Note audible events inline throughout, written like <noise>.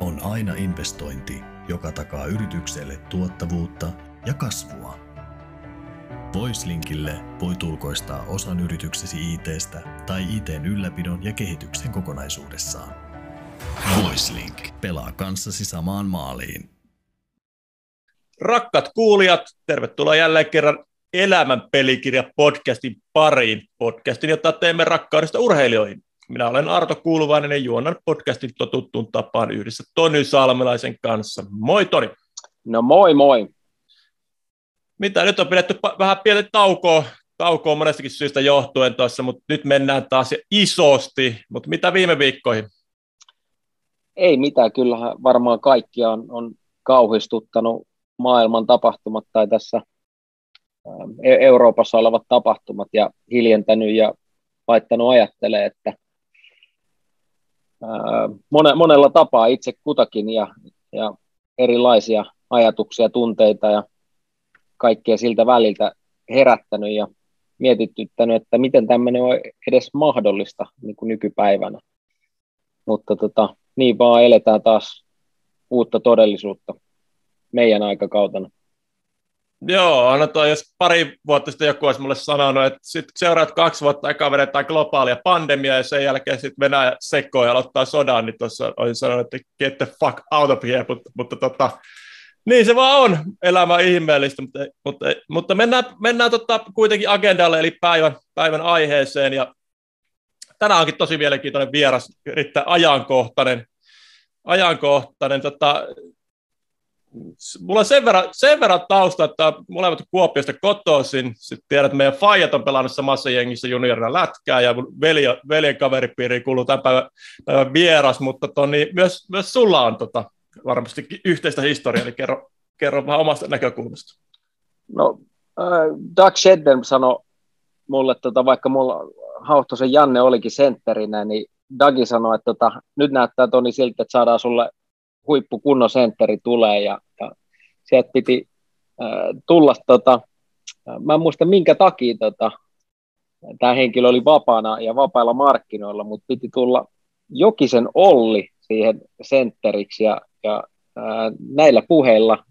On aina investointi, joka takaa yritykselle tuottavuutta ja kasvua. Voislinkille voi tulkoistaa osan yrityksesi ITstä tai ITn ylläpidon ja kehityksen kokonaisuudessaan. Voicelink pelaa kanssasi samaan maaliin. Rakkat kuulijat, tervetuloa jälleen kerran Elämän pelikirja podcastin pariin. Podcastin, jota teemme rakkaudesta urheilijoihin. Minä olen Arto Kuuluvainen ja juonan podcastin totuttuun tapaan yhdessä Tony Salmelaisen kanssa. Moi Toni! No moi moi! Mitä nyt on pidetty vähän pientä taukoa, taukoa monestakin syystä johtuen tuossa, mutta nyt mennään taas isosti. Mutta mitä viime viikkoihin? Ei mitään, kyllähän varmaan kaikkia on, on kauhistuttanut maailman tapahtumat tai tässä Euroopassa olevat tapahtumat ja hiljentänyt ja laittanut ajattelee, että monella tapaa itse kutakin ja, ja erilaisia ajatuksia, tunteita ja kaikkea siltä väliltä herättänyt ja mietityttänyt, että miten tämmöinen on edes mahdollista niin kuin nykypäivänä. Mutta tota, niin vaan eletään taas uutta todellisuutta meidän aikakautena. Joo, no toi, jos pari vuotta sitten joku olisi mulle sanonut, että sit seuraat kaksi vuotta eka vedetään globaalia pandemia ja sen jälkeen sitten Venäjä sekoo ja aloittaa sodan, niin tuossa olisin sanonut, että get the fuck out of here, mutta, mutta tota, niin se vaan on. Elämä ihmeellistä, mutta, mutta, mutta mennään, mennään tota kuitenkin agendalle eli päivän, päivän aiheeseen ja tänään onkin tosi mielenkiintoinen vieras, erittäin ajankohtainen, ajankohtainen tota, mulla sen verran, sen verran tausta, että molemmat Kuopiosta kotoisin. Sitten tiedät, että meidän Fajat on pelannut samassa jengissä juniorina lätkää ja mun veljen, veljen kaveripiiriin kuuluu tämän päivän, päivän vieras, mutta toni, myös, myös sulla on tota, varmasti yhteistä historiaa, eli kerro, kerro vähän omasta näkökulmasta. No, äh, Doug Shedden sanoi mulle, tota, vaikka mulla Hauhtosen Janne olikin sentterinä, niin Dagi sanoi, että tota, nyt näyttää Toni siltä, että saadaan sulle huippukunnon sentteri tulee ja sieltä piti tulla, tota, mä en muista minkä takia tota, tämä henkilö oli vapaana ja vapailla markkinoilla, mutta piti tulla Jokisen Olli siihen sentteriksi ja, ja ää, näillä puheilla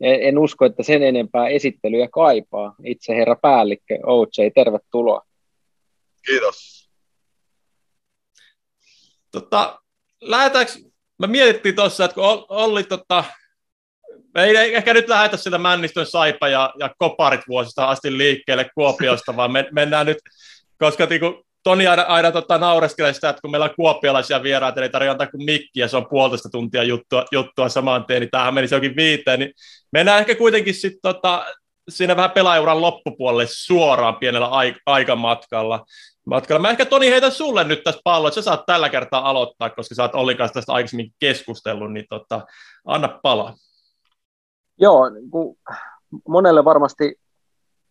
en, en usko, että sen enempää esittelyjä kaipaa. Itse herra päällikkö OJ, tervetuloa. Kiitos. Tota, lähdetäänkö me mietittiin tuossa, että kun Olli, tota, me ei ehkä nyt lähdetä sitä Männistön saipa ja, ja koparit vuosista asti liikkeelle Kuopiosta, vaan me, mennään nyt, koska tiku, Toni aina, aina tota, naureskelee sitä, että kun meillä on kuopialaisia vieraita, niin tarjoaa antaa kuin mikki ja se on puolitoista tuntia juttua, juttua saman tien, niin tämähän menisi jokin viiteen, niin mennään ehkä kuitenkin sitten tota, siinä vähän pelaajuran loppupuolelle suoraan pienellä aikamatkalla matkalla. Mä ehkä Toni heitän sulle nyt tästä palloa, että sä saat tällä kertaa aloittaa, koska sä oot Ollin kanssa tästä aikaisemmin keskustellut, niin tota, anna palaa. Joo, kun monelle varmasti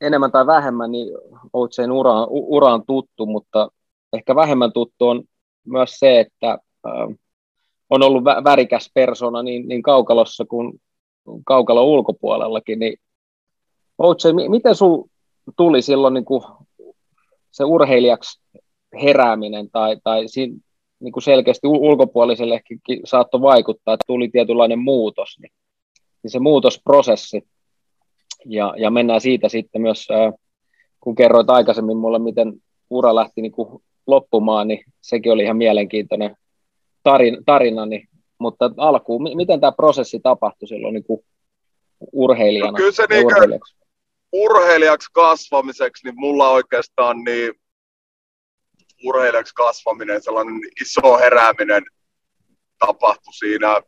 enemmän tai vähemmän, niin Outsein ura, ura on tuttu, mutta ehkä vähemmän tuttu on myös se, että äh, on ollut vä- värikäs persona niin, niin kaukalossa kuin kaukalon ulkopuolellakin, niin Outse, miten sun tuli silloin niin kuin se urheilijaksi herääminen tai, tai siinä niin kuin selkeästi ulkopuoliselle saattoi vaikuttaa, että tuli tietynlainen muutos, niin, niin se muutosprosessi, ja, ja mennään siitä sitten myös, kun kerroit aikaisemmin mulle, miten ura lähti niin kuin loppumaan, niin sekin oli ihan mielenkiintoinen tarina, tarina niin, mutta alkuun, miten tämä prosessi tapahtui silloin niin kuin urheilijana? No kyllä se niin urheilijaksi? urheilijaksi kasvamiseksi, niin mulla oikeastaan niin urheilijaksi kasvaminen, sellainen iso herääminen tapahtui siinä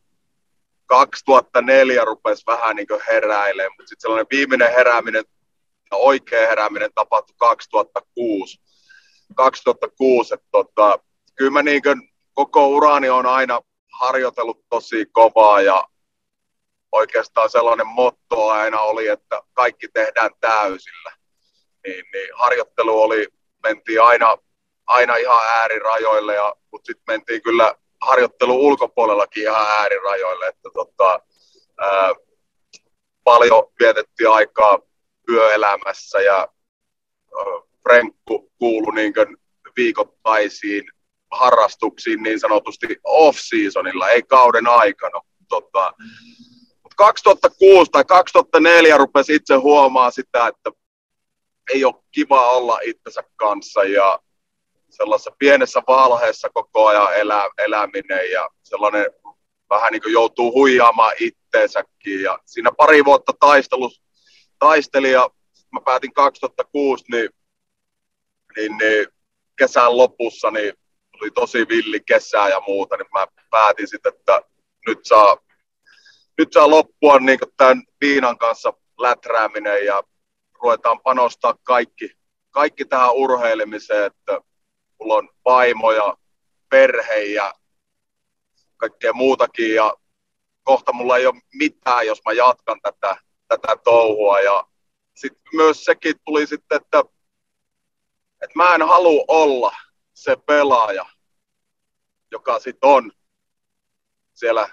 2004 rupesi vähän niin heräilemään, mutta sitten sellainen viimeinen herääminen oikea herääminen tapahtui 2006. 2006, että tota, kyllä mä niin koko urani on aina harjoitellut tosi kovaa ja oikeastaan sellainen motto aina oli, että kaikki tehdään täysillä. Niin, niin harjoittelu oli, mentiin aina, aina ihan äärirajoille, ja, mutta sitten mentiin kyllä harjoittelu ulkopuolellakin ihan äärirajoille, että tota, ää, paljon vietettiin aikaa työelämässä ja Frenkku kuului niin viikoittaisiin harrastuksiin niin sanotusti off-seasonilla, ei kauden aikana. Tota, 2006 tai 2004 rupesi itse huomaa sitä, että ei ole kiva olla itsensä kanssa ja sellaisessa pienessä valheessa koko ajan elä, eläminen ja sellainen vähän niin kuin joutuu huijaamaan itteensäkin. Ja siinä pari vuotta taistelu, taistelin ja mä päätin 2006, niin, niin, niin kesän lopussa niin oli tosi villi kesää ja muuta, niin mä päätin sitten, että nyt saa, nyt saa loppua niin tämän viinan kanssa läträäminen ja ruvetaan panostaa kaikki, kaikki tähän urheilemiseen, että mulla on vaimo ja perhe ja kaikkea muutakin ja kohta mulla ei ole mitään, jos mä jatkan tätä, tätä touhua ja sitten myös sekin tuli sitten, että, että mä en halua olla se pelaaja, joka sitten on siellä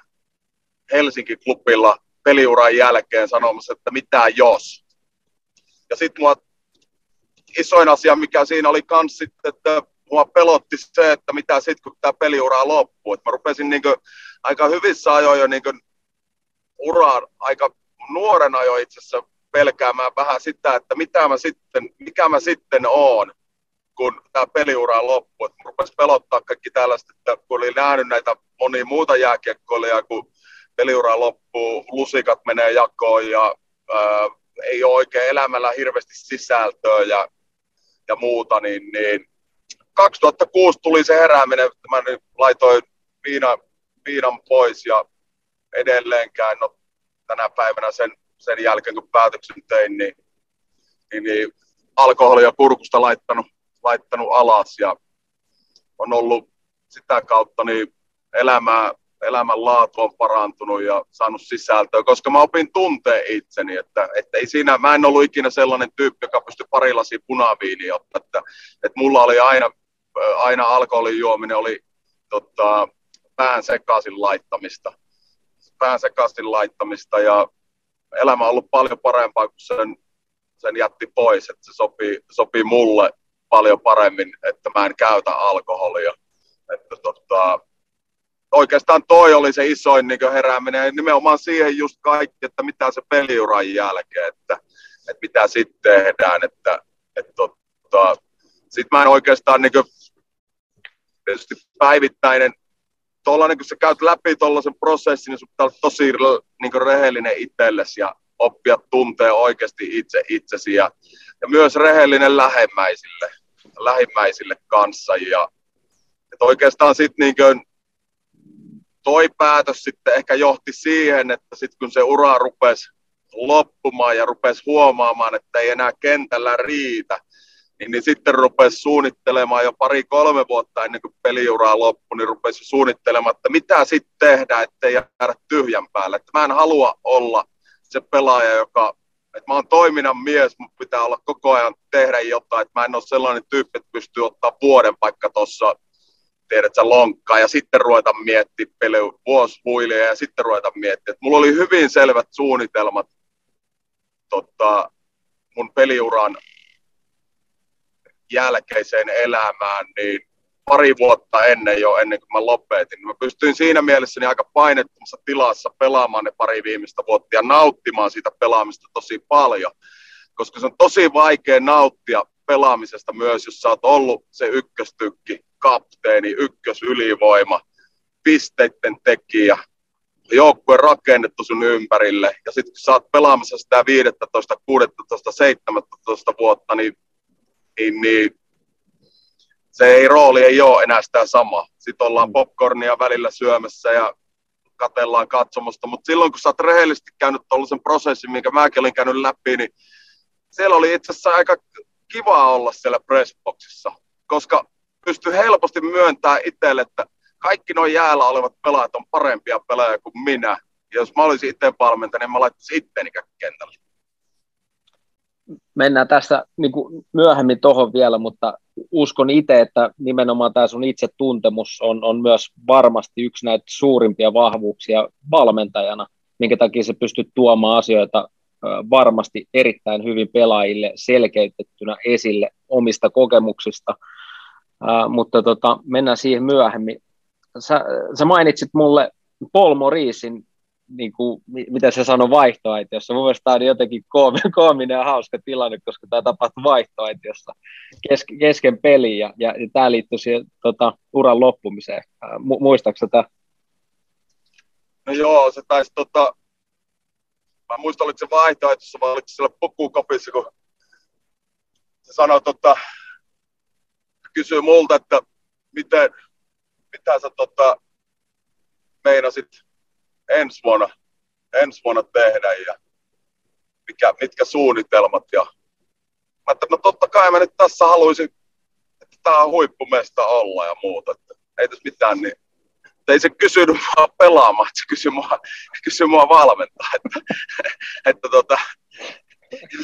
Helsinki-klubilla peliuran jälkeen sanomassa, että mitä jos. Ja sitten mua isoin asia, mikä siinä oli kans sitten, että mua pelotti se, että mitä sitten kun tämä peliura loppuu. Et mä rupesin niinku aika hyvissä ajoin jo niinku uraan aika nuorena jo itse asiassa pelkäämään vähän sitä, että mitä mä sitten, mikä mä sitten oon, kun tämä peliura loppuu. Et rupesi pelottaa kaikki tällaista, että kun oli nähnyt näitä monia muuta jääkiekkoilijaa, kun peliura loppuu, lusikat menee jakoon ja ää, ei ole oikein elämällä hirveästi sisältöä ja, ja muuta, niin, niin 2006 tuli se herääminen, että mä nyt laitoin viina, viinan pois ja edelleenkään, no tänä päivänä sen, sen jälkeen kun päätöksen tein, niin, niin, niin alkoholia kurkusta laittanut, laittanut alas ja on ollut sitä kautta niin elämää, elämän laatu on parantunut ja saanut sisältöä, koska mä opin tuntee itseni, että, että ei siinä, mä en ollut ikinä sellainen tyyppi, joka pystyi pari lasia punaviiniä ottaa, että, että mulla oli aina aina alkoholin juominen oli tota, pään sekaisin laittamista. Pään sekaisin laittamista ja elämä on ollut paljon parempaa kuin sen, sen jätti pois, että se sopii, sopii mulle paljon paremmin, että mä en käytä alkoholia. Että tota, oikeastaan toi oli se isoin niin herääminen ja nimenomaan siihen just kaikki, että mitä se peliuran jälkeen, että, että mitä sitten tehdään, että, että tota, sitten mä en oikeastaan niin tietysti päivittäinen, tuollainen kun sä käyt läpi tuollaisen prosessin, niin sun pitää olla tosi niin rehellinen itsellesi ja oppia tuntee oikeasti itse itsesi ja, ja myös rehellinen lähemmäisille, lähimmäisille kanssa. Ja, että oikeastaan sitten niin kuin, toi päätös sitten ehkä johti siihen, että sitten kun se ura rupesi loppumaan ja rupesi huomaamaan, että ei enää kentällä riitä, niin, niin sitten rupesi suunnittelemaan jo pari-kolme vuotta ennen kuin peliuraa loppui, niin rupesi suunnittelemaan, että mitä sitten tehdä, ettei jäädä tyhjän päälle. Että mä en halua olla se pelaaja, joka, että mä oon toiminnan mies, mutta pitää olla koko ajan tehdä jotain, että mä en ole sellainen tyyppi, että pystyy ottaa vuoden vaikka tuossa tiedät sä lonkkaa ja sitten ruveta miettimään peli, vuosi ja sitten ruveta miettimään. Mulla oli hyvin selvät suunnitelmat tota, mun peliuran jälkeiseen elämään, niin pari vuotta ennen jo, ennen kuin mä lopetin. Mä pystyin siinä mielessä niin aika painettomassa tilassa pelaamaan ne pari viimeistä vuotta ja nauttimaan siitä pelaamista tosi paljon, koska se on tosi vaikea nauttia pelaamisesta myös, jos sä oot ollut se ykköstykki, kapteeni, ykkösylivoima, pisteiden tekijä, joukkue rakennettu sun ympärille, ja sitten kun sä oot pelaamassa sitä 15, 16, 17 vuotta, niin niin, niin se ei, rooli ei ole enää sitä sama. Sitten ollaan mm. popcornia välillä syömässä ja katellaan katsomusta, mutta silloin kun sä oot rehellisesti käynyt tuollaisen prosessin, minkä mäkin olin käynyt läpi, niin siellä oli itse asiassa aika kiva olla siellä pressboxissa, koska pystyy helposti myöntämään itselle, että kaikki nuo jäällä olevat pelaajat on parempia pelaajia kuin minä. Ja jos mä olisin itse valmentaja, niin mä laittaisin itteni kentälle mennään tässä niin kuin myöhemmin tuohon vielä, mutta uskon itse, että nimenomaan tämä sun itsetuntemus on, on myös varmasti yksi näitä suurimpia vahvuuksia valmentajana, minkä takia se pystyt tuomaan asioita varmasti erittäin hyvin pelaajille selkeytettynä esille omista kokemuksista. Uh, mutta tota, mennään siihen myöhemmin. Sä, sä mainitsit mulle Paul Morisin, niin kuin, mitä se sanoi vaihtoaitiossa. Mun mielestä tämä on jotenkin <laughs> koominen ja hauska tilanne, koska tämä tapahtui vaihtoaitiossa kesken, peliä ja, ja, ja tämä liittyy siihen tota, uran loppumiseen. Mu- muistaaksä tämä? No joo, se taisi tota, mä muistan, oliko se vaihtoehtoissa vai oliko se siellä pukukopissa, kun se sanoi, tota, kysyy multa, että miten, mitä sä tota, meinasit ensi vuonna, ensi vuonna tehdä ja mikä, mitkä suunnitelmat. Ja mä että no totta kai mä nyt tässä haluaisin, että tämä on huippumesta olla ja muuta. Että ei tässä mitään niin ei se kysynyt mua pelaamaan, se kysyi mua, kysyi mua valmentaa. Että, että tota,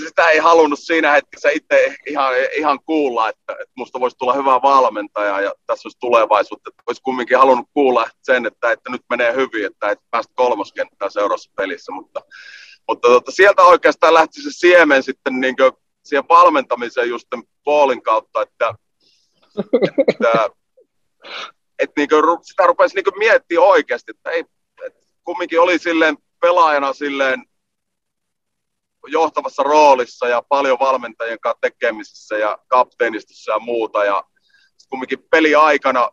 sitä ei halunnut siinä hetkessä itse ihan, ihan kuulla, että, että musta voisi tulla hyvä valmentaja ja tässä olisi tulevaisuutta. Että olisi kumminkin halunnut kuulla sen, että, että nyt menee hyvin, että et päästä kolmoskenttään seuraavassa pelissä. Mutta, mutta tota, sieltä oikeastaan lähti se siemen sitten niin siihen valmentamiseen just Paulin kautta, että, että että niinku, sitä rupesi niinku miettimään oikeasti, että ei, et kumminkin oli silleen pelaajana silleen johtavassa roolissa ja paljon valmentajien kanssa tekemisissä ja kapteenistossa ja muuta. Ja kumminkin peliaikana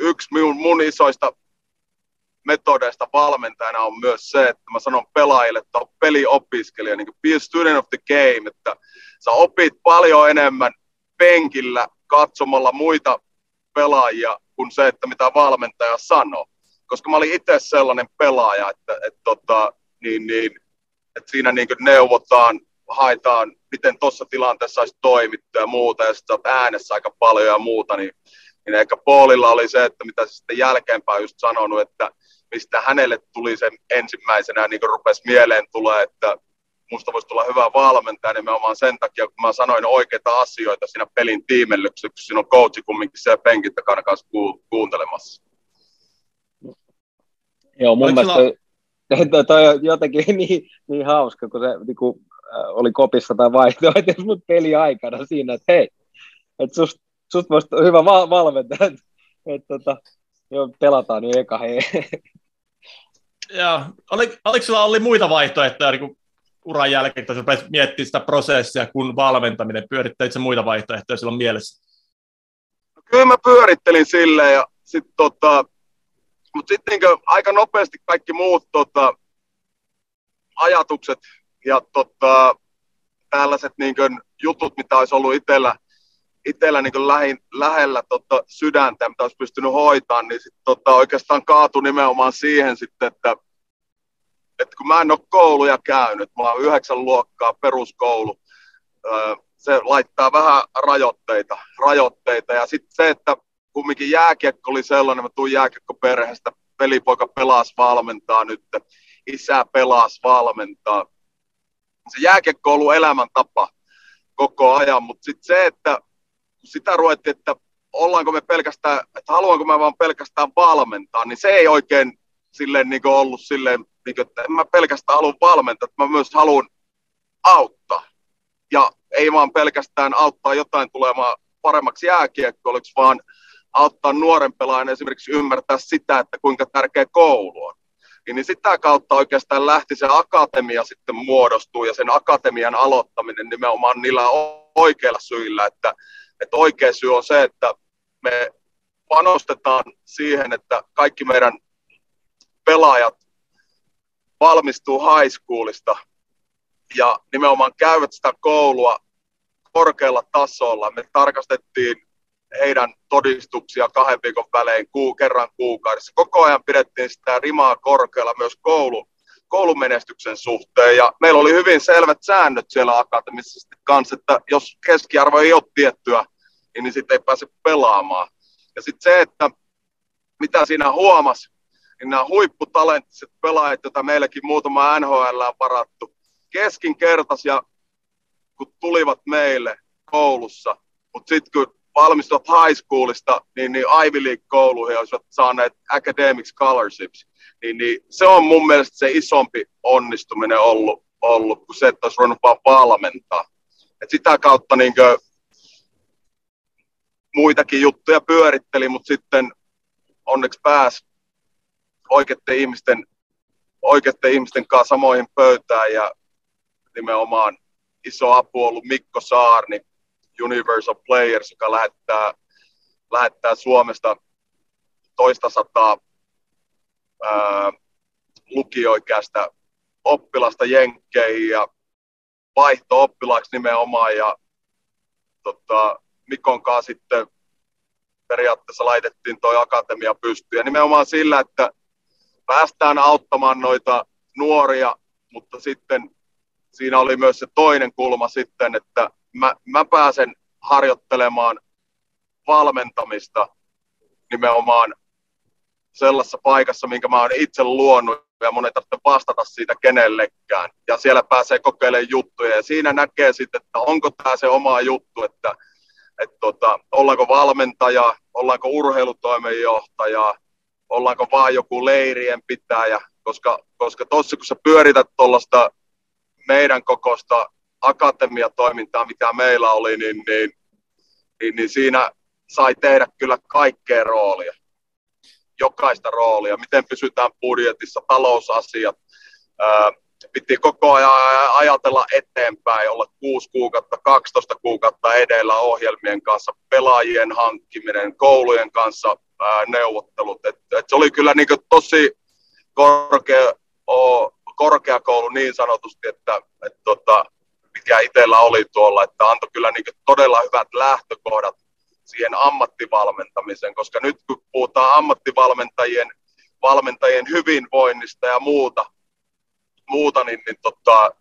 yksi mun, mun isoista metodeista valmentajana on myös se, että mä sanon pelaajille, että on peliopiskelija, niin be a student of the game, että sä opit paljon enemmän penkillä katsomalla muita pelaajia kuin se, että mitä valmentaja sanoo. Koska mä olin itse sellainen pelaaja, että, että, tota, niin, niin, että siinä niin neuvotaan, haetaan, miten tuossa tilanteessa olisi toimittu ja muuta, ja sitten äänessä aika paljon ja muuta, niin, niin ehkä Paulilla oli se, että mitä se sitten jälkeenpäin just sanonut, että mistä hänelle tuli sen ensimmäisenä, niin kuin rupesi mieleen tulee, että musta voisi tulla hyvä valmentaja nimenomaan sen takia, kun mä sanoin oikeita asioita siinä pelin tiimellyksessä, kun siinä on coachi kumminkin siellä penkin takana kanssa ku, kuuntelemassa. Joo, mun Oliko mielestä sulla... toi on jotenkin <laughs> niin, niin hauska, kun se niin kuin, äh, oli kopissa tai vaihtoehto <laughs> mut peli aikana siinä, että hei, että sust, sust voisi hyvä val- valmentaja, <laughs> että et, tota, joo, pelataan nyt eka, hei. Joo, oli, oliko sulla oli muita vaihtoehtoja niin uran jälkeen, että rupesit miettimään sitä prosessia, kun valmentaminen pyörittäit muita vaihtoehtoja silloin mielessä? No, kyllä mä pyörittelin silleen ja sitten tota, mutta sitten niin aika nopeasti kaikki muut tota, ajatukset ja tota, tällaiset niin jutut, mitä olisi ollut itsellä, itsellä niin lähin, lähellä tota, sydäntä, mitä olisi pystynyt hoitamaan, niin sit, tota, oikeastaan kaatu nimenomaan siihen sitten, että että kun mä en ole kouluja käynyt, mä oon yhdeksän luokkaa peruskoulu, se laittaa vähän rajoitteita, rajoitteita. ja sitten se, että kumminkin jääkiekko oli sellainen, mä tuun jääkiekkoperheestä, pelipoika pelas valmentaa nyt, isä pelas valmentaa. Se jääkiekko on ollut elämäntapa koko ajan, mutta sitten se, että sitä ruvettiin, että ollaanko me pelkästään, että haluanko mä vaan pelkästään valmentaa, niin se ei oikein silleen niin ollut silleen niin kuin, että en mä pelkästään halua valmentaa, että mä myös haluan auttaa. Ja ei vaan pelkästään auttaa jotain tulemaan paremmaksi jääkiekkoiliksi, vaan auttaa nuoren pelaajan esimerkiksi ymmärtää sitä, että kuinka tärkeä koulu on. Niin sitä kautta oikeastaan lähti se akatemia sitten muodostuu ja sen akatemian aloittaminen nimenomaan niillä oikeilla syillä, että, että oikea syy on se, että me panostetaan siihen, että kaikki meidän pelaajat valmistuu high schoolista ja nimenomaan käyvät sitä koulua korkealla tasolla. Me tarkastettiin heidän todistuksia kahden viikon välein kuu, kerran kuukaudessa. Koko ajan pidettiin sitä rimaa korkealla myös koulu, koulumenestyksen suhteen. Ja meillä oli hyvin selvät säännöt siellä akatemisessa kanssa, että jos keskiarvo ei ole tiettyä, niin sitten ei pääse pelaamaan. Ja sitten se, että mitä siinä huomasi, niin nämä huipputalenttiset pelaajat, joita meilläkin muutama NHL on varattu, keskinkertaisia, kun tulivat meille koulussa, mutta sitten kun valmistuvat high schoolista, niin, niin Ivy League-kouluihin olisivat saaneet academic scholarships, niin, niin se on mun mielestä se isompi onnistuminen ollut, ollut kuin se, että olisi ruvennut vaan valmentaa. Et sitä kautta niin kuin, muitakin juttuja pyöritteli, mutta sitten onneksi pääsi oikeiden ihmisten, oikeiden ihmisten kanssa samoihin pöytään ja nimenomaan iso apu ollut Mikko Saarni, Universal Players, joka lähettää, lähettää Suomesta toista sataa lukioikäistä oppilasta jenkkeihin ja vaihto oppilaaksi nimenomaan ja tota, Mikon kanssa sitten periaatteessa laitettiin toi akatemia pystyyn. Ja nimenomaan sillä, että päästään auttamaan noita nuoria, mutta sitten siinä oli myös se toinen kulma sitten, että mä, mä pääsen harjoittelemaan valmentamista nimenomaan sellaisessa paikassa, minkä mä oon itse luonut ja mun ei tarvitse vastata siitä kenellekään. Ja siellä pääsee kokeilemaan juttuja ja siinä näkee sitten, että onko tämä se oma juttu, että, että tota, ollaanko valmentaja, ollaanko urheilutoimenjohtaja, ollaanko vaan joku leirien pitäjä, koska, koska tuossa kun sä pyörität tuollaista meidän kokosta akatemiatoimintaa, mitä meillä oli, niin, niin, niin, niin siinä sai tehdä kyllä kaikkea roolia jokaista roolia, miten pysytään budjetissa, talousasiat. Ää, piti koko ajan ajatella eteenpäin, olla 6 kuukautta, 12 kuukautta edellä ohjelmien kanssa, pelaajien hankkiminen, koulujen kanssa ää, neuvottelut. Et, et se oli kyllä niinku tosi korkea, o, korkeakoulu niin sanotusti, että et tota, mikä itsellä oli tuolla, että antoi kyllä niinku todella hyvät lähtökohdat siihen ammattivalmentamiseen, koska nyt kun puhutaan ammattivalmentajien valmentajien hyvinvoinnista ja muuta, muuta niin, niin tota,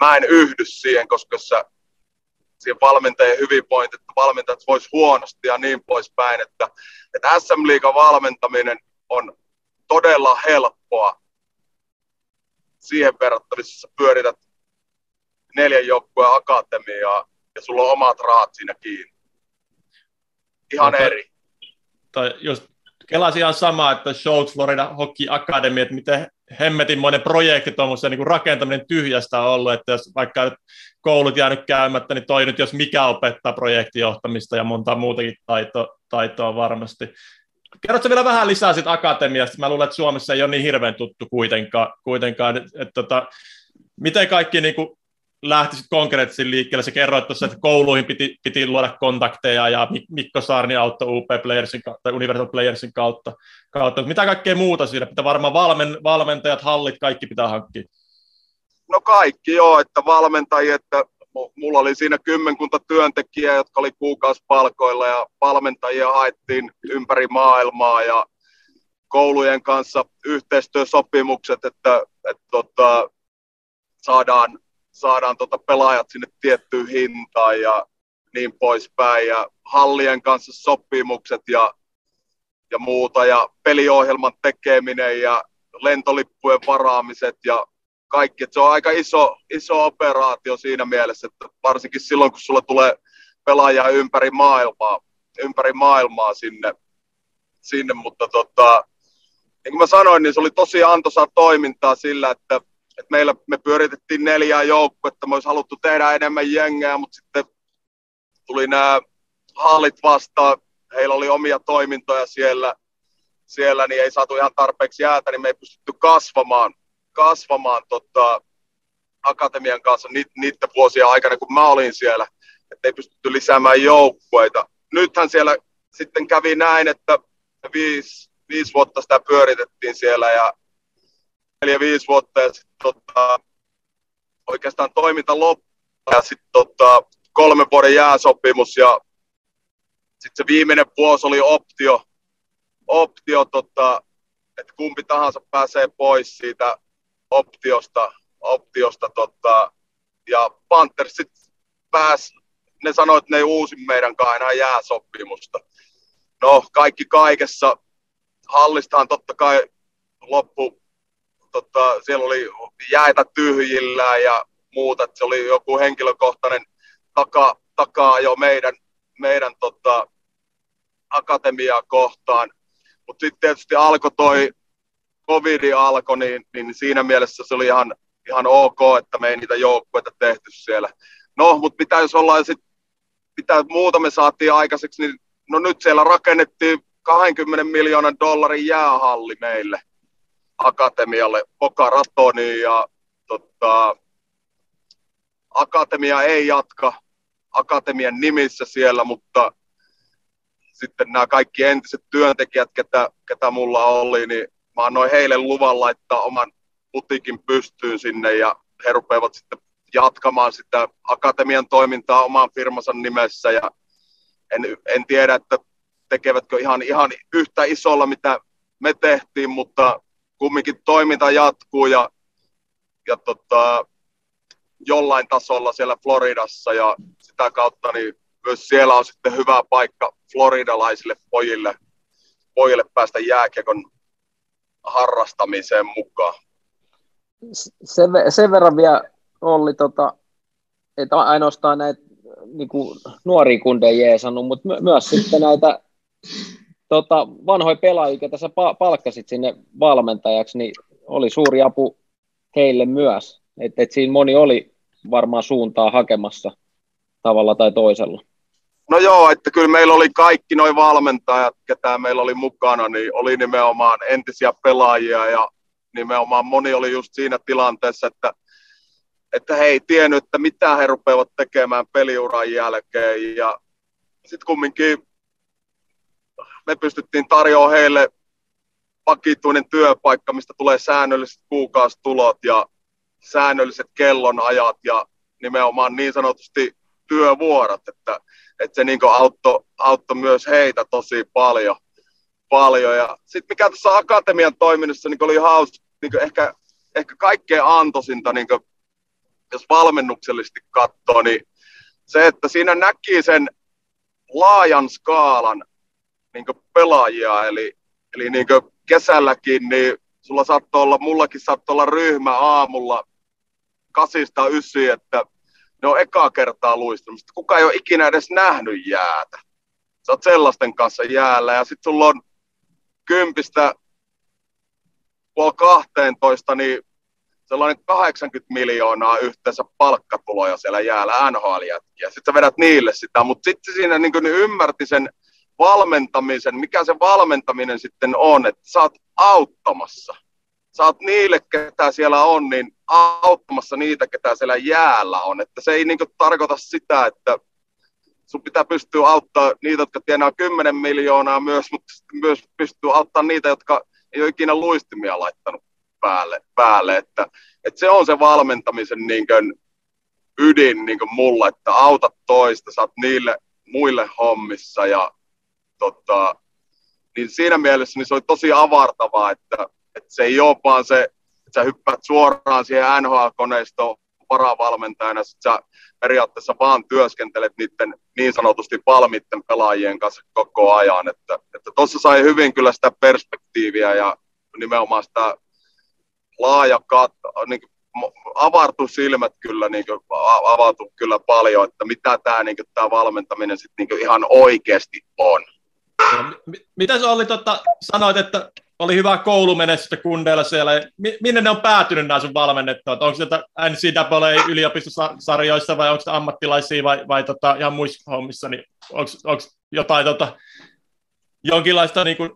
mä en yhdy siihen, koska se, siihen valmentajien hyvinvointi, että valmentajat vois huonosti ja niin poispäin, että, että SM Liigan valmentaminen on todella helppoa siihen verrattavissa, pyörität neljän joukkueen akatemiaa ja sulla on omat rahat siinä kiinni ihan no, eri. Tai just kelasin ihan sama, että Shouts Florida Hockey Academy, että miten hemmetinmoinen projekti tuommoisen niin rakentaminen tyhjästä on ollut, että jos vaikka koulut jäänyt käymättä, niin toi nyt jos mikä opettaa projektijohtamista ja monta muutakin taito, taitoa varmasti. Kerrotko vielä vähän lisää siitä akatemiasta? Mä luulen, että Suomessa ei ole niin hirveän tuttu kuitenkaan, kuitenkaan että, että, että miten kaikki niin kuin lähtisit konkreettisesti liikkeelle. Se kerroit tuossa, että kouluihin piti, piti luoda kontakteja ja Mikko Saarni auttoi UP Playersin kautta, Universal Playersin kautta. kautta. Mitä kaikkea muuta siinä? Pitää varmaan valmen, valmentajat, hallit, kaikki pitää hankkia. No kaikki joo, että valmentajia, että mulla oli siinä kymmenkunta työntekijää, jotka oli kuukausipalkoilla ja valmentajia haettiin ympäri maailmaa ja koulujen kanssa yhteistyösopimukset, että, että tota, saadaan saadaan tota pelaajat sinne tiettyyn hintaan ja niin poispäin. Ja hallien kanssa sopimukset ja, ja muuta ja peliohjelman tekeminen ja lentolippujen varaamiset ja kaikki. Et se on aika iso, iso operaatio siinä mielessä, että varsinkin silloin, kun sulla tulee pelaajia ympäri maailmaa, ympäri maailmaa sinne, sinne mutta tota, niin kuin mä sanoin, niin se oli tosi antoisaa toimintaa sillä, että et meillä me pyöritettiin neljää joukkuetta, me olisi haluttu tehdä enemmän jengää, mutta sitten tuli nämä hallit vastaan, heillä oli omia toimintoja siellä, siellä, niin ei saatu ihan tarpeeksi jäätä, niin me ei pystytty kasvamaan, kasvamaan tota, akatemian kanssa ni, niiden vuosien aikana, kun mä olin siellä, että ei pystytty lisäämään joukkueita. Nythän siellä sitten kävi näin, että viisi, viisi vuotta sitä pyöritettiin siellä ja neljä, viisi vuotta ja sitten tota, oikeastaan toiminta loppui ja sitten tota, kolmen vuoden jääsopimus ja sitten se viimeinen vuosi oli optio, optio tota, että kumpi tahansa pääsee pois siitä optiosta, optiosta tota, ja Panthers sitten pääsi, ne sanoi, että ne ei uusi meidän enää jääsopimusta. No, kaikki kaikessa. Hallistahan totta kai loppu tota, siellä oli jäitä tyhjillä ja muuta, että se oli joku henkilökohtainen taka, takaa jo meidän, meidän tota, akatemiaa kohtaan. Mutta sitten tietysti alkoi toi covid alkoi, niin, niin, siinä mielessä se oli ihan, ihan ok, että me ei niitä joukkueita tehty siellä. No, mutta mitä jos ollaan sitten, mitä muuta me saatiin aikaiseksi, niin no nyt siellä rakennettiin 20 miljoonan dollarin jäähalli meille akatemialle Boca Ratoniin ja tota, akatemia ei jatka akatemian nimissä siellä, mutta sitten nämä kaikki entiset työntekijät, ketä, ketä mulla oli, niin mä annoin heille luvan laittaa oman putikin pystyyn sinne ja he rupeavat sitten jatkamaan sitä akatemian toimintaa oman firmansa nimessä ja en, en tiedä, että tekevätkö ihan, ihan yhtä isolla, mitä me tehtiin, mutta kumminkin toiminta jatkuu ja, ja tota, jollain tasolla siellä Floridassa ja sitä kautta niin myös siellä on sitten hyvä paikka floridalaisille pojille, pojille päästä jääkiekon harrastamiseen mukaan. Sen, sen verran vielä Olli, tota, että ainoastaan näitä niin nuoria kundeja jeesannut, mutta my- myös sitten näitä tota, vanhoja pelaajia, joita sä palkkasit sinne valmentajaksi, niin oli suuri apu heille myös. Et, et siinä moni oli varmaan suuntaa hakemassa tavalla tai toisella. No joo, että kyllä meillä oli kaikki noin valmentajat, ketä meillä oli mukana, niin oli nimenomaan entisiä pelaajia ja nimenomaan moni oli just siinä tilanteessa, että, että he ei tiennyt, että mitä he rupeavat tekemään peliuran jälkeen ja sitten kumminkin me pystyttiin tarjoamaan heille vakituinen työpaikka, mistä tulee säännölliset kuukausitulot ja säännölliset kellonajat ja nimenomaan niin sanotusti työvuorot, että, että se niin auttoi, auttoi myös heitä tosi paljon. paljon. Sitten mikä tässä akatemian toiminnassa niin oli hauska, niin ehkä, ehkä kaikkein antoisinta, niin kuin, jos valmennuksellisesti katsoo, niin se, että siinä näki sen laajan skaalan niin pelaajia, eli, eli niin kesälläkin, niin sulla saattoi olla, mullakin saattoi olla ryhmä aamulla kasista ysi, että ne on ekaa kertaa luistunut. Kuka ei ole ikinä edes nähnyt jäätä. Sä oot sellaisten kanssa jäällä ja sitten sulla on kympistä puoli 12, niin sellainen 80 miljoonaa yhteensä palkkatuloja siellä jäällä nhl ja Sitten sä vedät niille sitä, mutta sitten siinä niin niin ymmärti sen valmentamisen, mikä se valmentaminen sitten on, että sä oot auttamassa. Sä oot niille, ketä siellä on, niin auttamassa niitä, ketä siellä jäällä on. Että se ei niin tarkoita sitä, että sun pitää pystyä auttamaan niitä, jotka tienaa 10 miljoonaa myös, mutta myös pystyy auttamaan niitä, jotka ei ole ikinä luistimia laittanut päälle. päälle. Että, että se on se valmentamisen niin kuin ydin niin kuin mulla, että auta toista, saat niille muille hommissa ja tota, niin siinä mielessä niin se oli tosi avartavaa, että, että se ei ole vaan se, että sä hyppäät suoraan siihen NHL-koneistoon varavalmentajana, sit sä periaatteessa vaan työskentelet niiden niin sanotusti valmiitten pelaajien kanssa koko ajan, että tuossa sai hyvin kyllä sitä perspektiiviä ja nimenomaan sitä laaja kat, niin avartu silmät kyllä, niin kuin, avautu kyllä paljon, että mitä tämä niin tämä valmentaminen sitten niin ihan oikeasti on. Mitä se oli, tota, sanoit, että oli hyvä koulumenestystä kundeilla siellä. Minne ne on päätynyt nämä sun valmennettavat? Onko se NCAA yliopistosarjoissa vai onko se ammattilaisia vai, vai tota, ihan muissa hommissa? Niin onko, onko jotain tota, jonkinlaista niin kuin,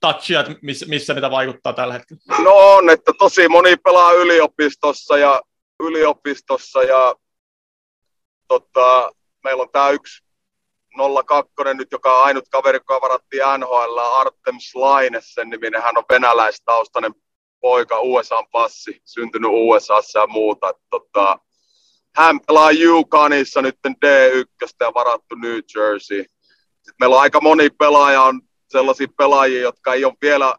touchia, että missä, missä niitä vaikuttaa tällä hetkellä? No on, että tosi moni pelaa yliopistossa ja, yliopistossa ja tota, meillä on tämä yksi 02 nyt, joka on ainut kaveri, joka varattiin NHL, Artem Slaines, sen niminen. Hän on venäläistaustainen poika, USA-passi, syntynyt USAssa ja muuta. Että, tota, hän pelaa UConnissa nyt D1 ja varattu New Jersey. Sitten meillä on aika moni pelaaja, on sellaisia pelaajia, jotka ei ole vielä,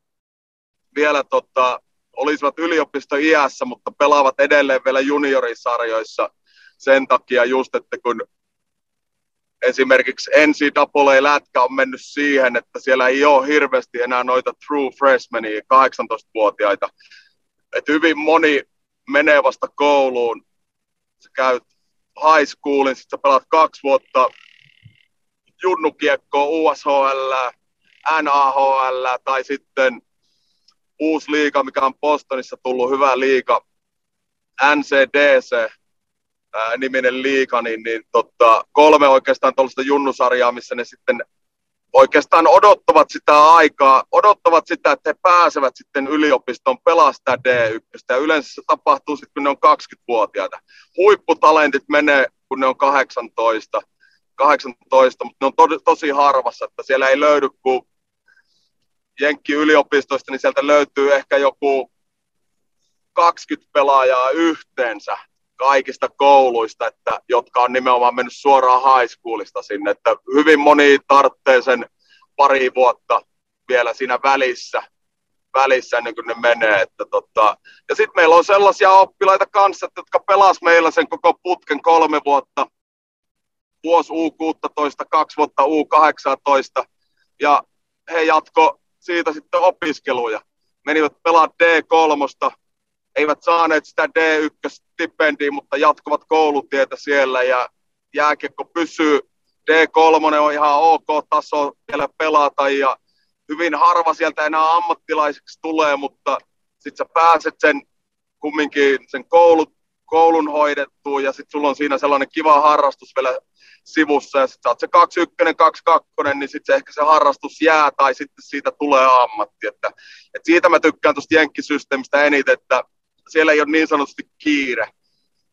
vielä tota, olisivat yliopisto iässä, mutta pelaavat edelleen vielä juniorisarjoissa sen takia just, että kun esimerkiksi NCAA-lätkä on mennyt siihen, että siellä ei ole hirveästi enää noita true freshmania, 18-vuotiaita. Et hyvin moni menee vasta kouluun, sä käyt high schoolin, sitten sä pelaat kaksi vuotta junnukiekkoa, USHL, NAHL tai sitten uusi liiga, mikä on Bostonissa tullut hyvä liiga, NCDC, niminen liika, niin, niin tota, kolme oikeastaan tuollaista junnusarjaa, missä ne sitten oikeastaan odottavat sitä aikaa, odottavat sitä, että he pääsevät sitten yliopistoon pelastaa D1. Ja yleensä se tapahtuu sitten, kun ne on 20-vuotiaita. Huipputalentit menee, kun ne on 18, 18 mutta ne on to, tosi harvassa, että siellä ei löydy kuin Jenkki-yliopistoista, niin sieltä löytyy ehkä joku 20 pelaajaa yhteensä kaikista kouluista, että, jotka on nimenomaan mennyt suoraan high schoolista sinne, että hyvin moni tarvitsee sen pari vuotta vielä siinä välissä, välissä ennen kuin ne menee. Että tota. Ja sitten meillä on sellaisia oppilaita kanssa, jotka pelas meillä sen koko putken kolme vuotta, vuosi U16, kaksi vuotta U18, ja he jatko siitä sitten opiskeluja. Menivät pelaa D3, eivät saaneet sitä D1-stipendiä, mutta jatkuvat koulutietä siellä ja jääkiekko pysyy. D3 on ihan ok taso vielä pelata ja hyvin harva sieltä enää ammattilaiseksi tulee, mutta sitten sä pääset sen kumminkin sen koulut, koulun hoidettua ja sitten sulla on siinä sellainen kiva harrastus vielä sivussa ja sitten sä oot se 21, 22, niin sitten se ehkä se harrastus jää tai sitten siitä tulee ammatti. Että, että siitä mä tykkään tuosta jenkkisysteemistä eniten, että siellä ei ole niin sanotusti kiire.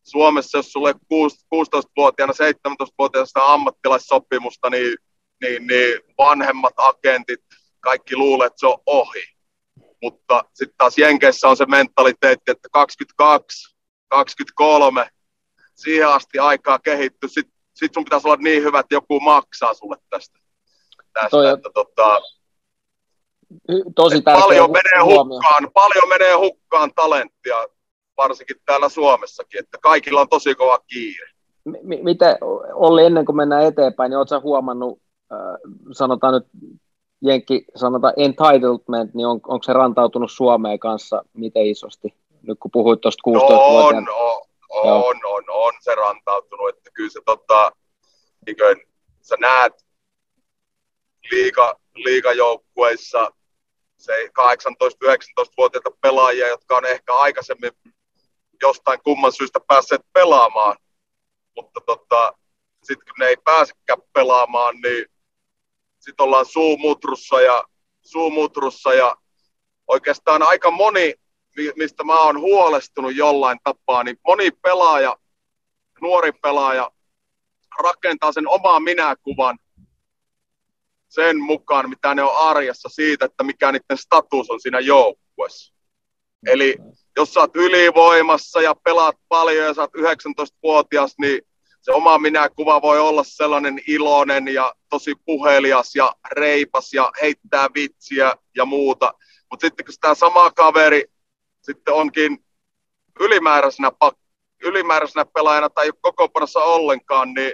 Suomessa, jos sulle 16-vuotiaana, 17-vuotiaana ammattilaissopimusta, niin, niin, niin vanhemmat agentit, kaikki luulee, että se on ohi. Mutta sitten taas Jenkeissä on se mentaliteetti, että 22, 23, siihen asti aikaa kehittyy. Sitten sit sun pitäisi olla niin hyvä, että joku maksaa sulle tästä. tästä Toi, että, tota, tosi tärkeä paljon menee hukkaan, paljon menee hukkaan talenttia, varsinkin täällä Suomessakin, että kaikilla on tosi kova kiire. M- miten, Olli, ennen kuin mennään eteenpäin, niin oletko huomannut, äh, sanotaan nyt Jenkki, sanotaan entitlement, niin on, onko se rantautunut Suomeen kanssa miten isosti? Nyt kun puhuit tuosta 16 no, on, on, on, on, on, on, se rantautunut, että kyllä se tota, niin kuin, sä näet liiga, liigajoukkueissa se 18-19-vuotiaita pelaajia, jotka on ehkä aikaisemmin jostain kumman syystä päässeet pelaamaan, mutta tota, sitten kun ne ei pääsekään pelaamaan, niin sitten ollaan suumutrussa ja, suumutrussa ja oikeastaan aika moni, mistä mä oon huolestunut jollain tapaa, niin moni pelaaja, nuori pelaaja, rakentaa sen omaa minäkuvan sen mukaan, mitä ne on arjessa siitä, että mikä niiden status on siinä joukkueessa. Eli jos sä oot ylivoimassa ja pelaat paljon ja sä oot 19-vuotias, niin se oma minäkuva voi olla sellainen iloinen ja tosi puhelias ja reipas ja heittää vitsiä ja muuta. Mutta sitten kun tämä sama kaveri sitten onkin ylimääräisenä, ylimääräisenä pelaajana tai ei koko ollenkaan, niin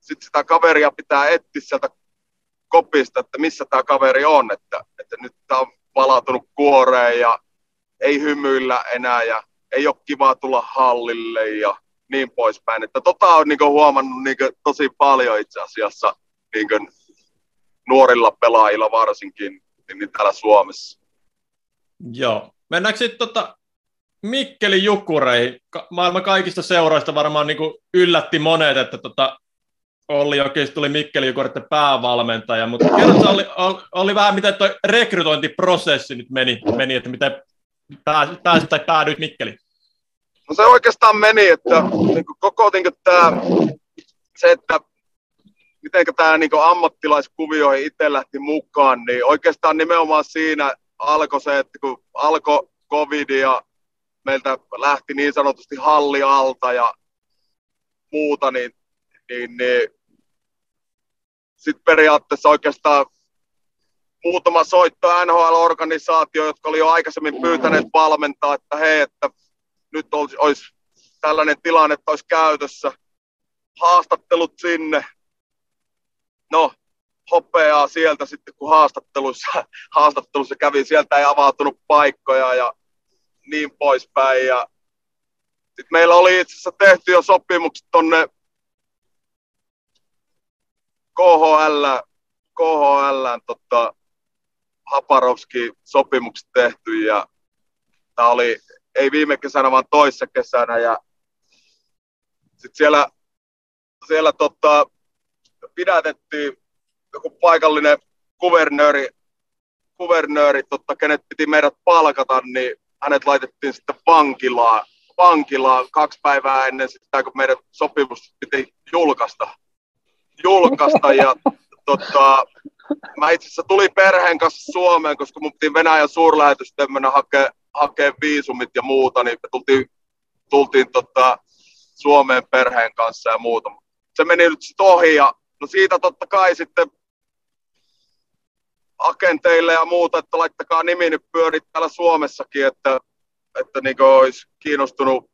sitten sitä kaveria pitää etsiä sieltä kopista, että missä tämä kaveri on, että, että nyt tämä on palautunut kuoreen ja ei hymyillä enää ja ei ole kiva tulla hallille ja niin poispäin. Että tota on niin huomannut niin tosi paljon itse asiassa niin nuorilla pelaajilla varsinkin niin täällä Suomessa. Joo. Mennäänkö sitten tota Mikkeli Jukureihin? Maailman kaikista seuroista varmaan niin yllätti monet, että tota Olli Jokis tuli Mikkeli Jukureiden päävalmentaja, mutta kerrotko oli, oli, vähän, miten tuo rekrytointiprosessi nyt meni, meni että miten pääsit, pääsit tai päädyit Mikkeliin? No se oikeastaan meni, että niin koko niin tämä, se, että miten tämä niin ammattilaiskuvio itse lähti mukaan, niin oikeastaan nimenomaan siinä alkoi se, että kun alkoi covid ja meiltä lähti niin sanotusti halli alta ja muuta, niin, niin, niin sitten periaatteessa oikeastaan muutama soitto NHL-organisaatio, jotka oli jo aikaisemmin pyytäneet valmentaa, että hei, että nyt olisi, olisi tällainen tilanne, että olisi käytössä. Haastattelut sinne. No, hopeaa sieltä sitten, kun haastattelussa, <laughs> haastattelussa kävi, sieltä ei avautunut paikkoja ja niin poispäin. Ja sitten meillä oli itse asiassa tehty jo sopimukset tonne KHL, KHL tota, Haparovski sopimukset tehty ja tämä oli ei viime kesänä, vaan toissa kesänä ja sitten siellä, siellä tota, pidätettiin joku paikallinen kuvernööri, kuvernööri totta, kenet piti meidät palkata, niin hänet laitettiin sitten vankilaan, vankilaan kaksi päivää ennen sitä, kun meidän sopimus piti julkaista. Julkaista ja tota, mä itse asiassa tulin perheen kanssa Suomeen, koska mun piti Venäjän suurlähetystöön mennä hakea, hakea viisumit ja muuta, niin me tultiin, tultiin tota, Suomeen perheen kanssa ja muuta. Se meni nyt sitten ohi ja no siitä totta kai sitten agenteille ja muuta, että laittakaa nimi nyt pyörit täällä Suomessakin, että, että niin olisi kiinnostunut,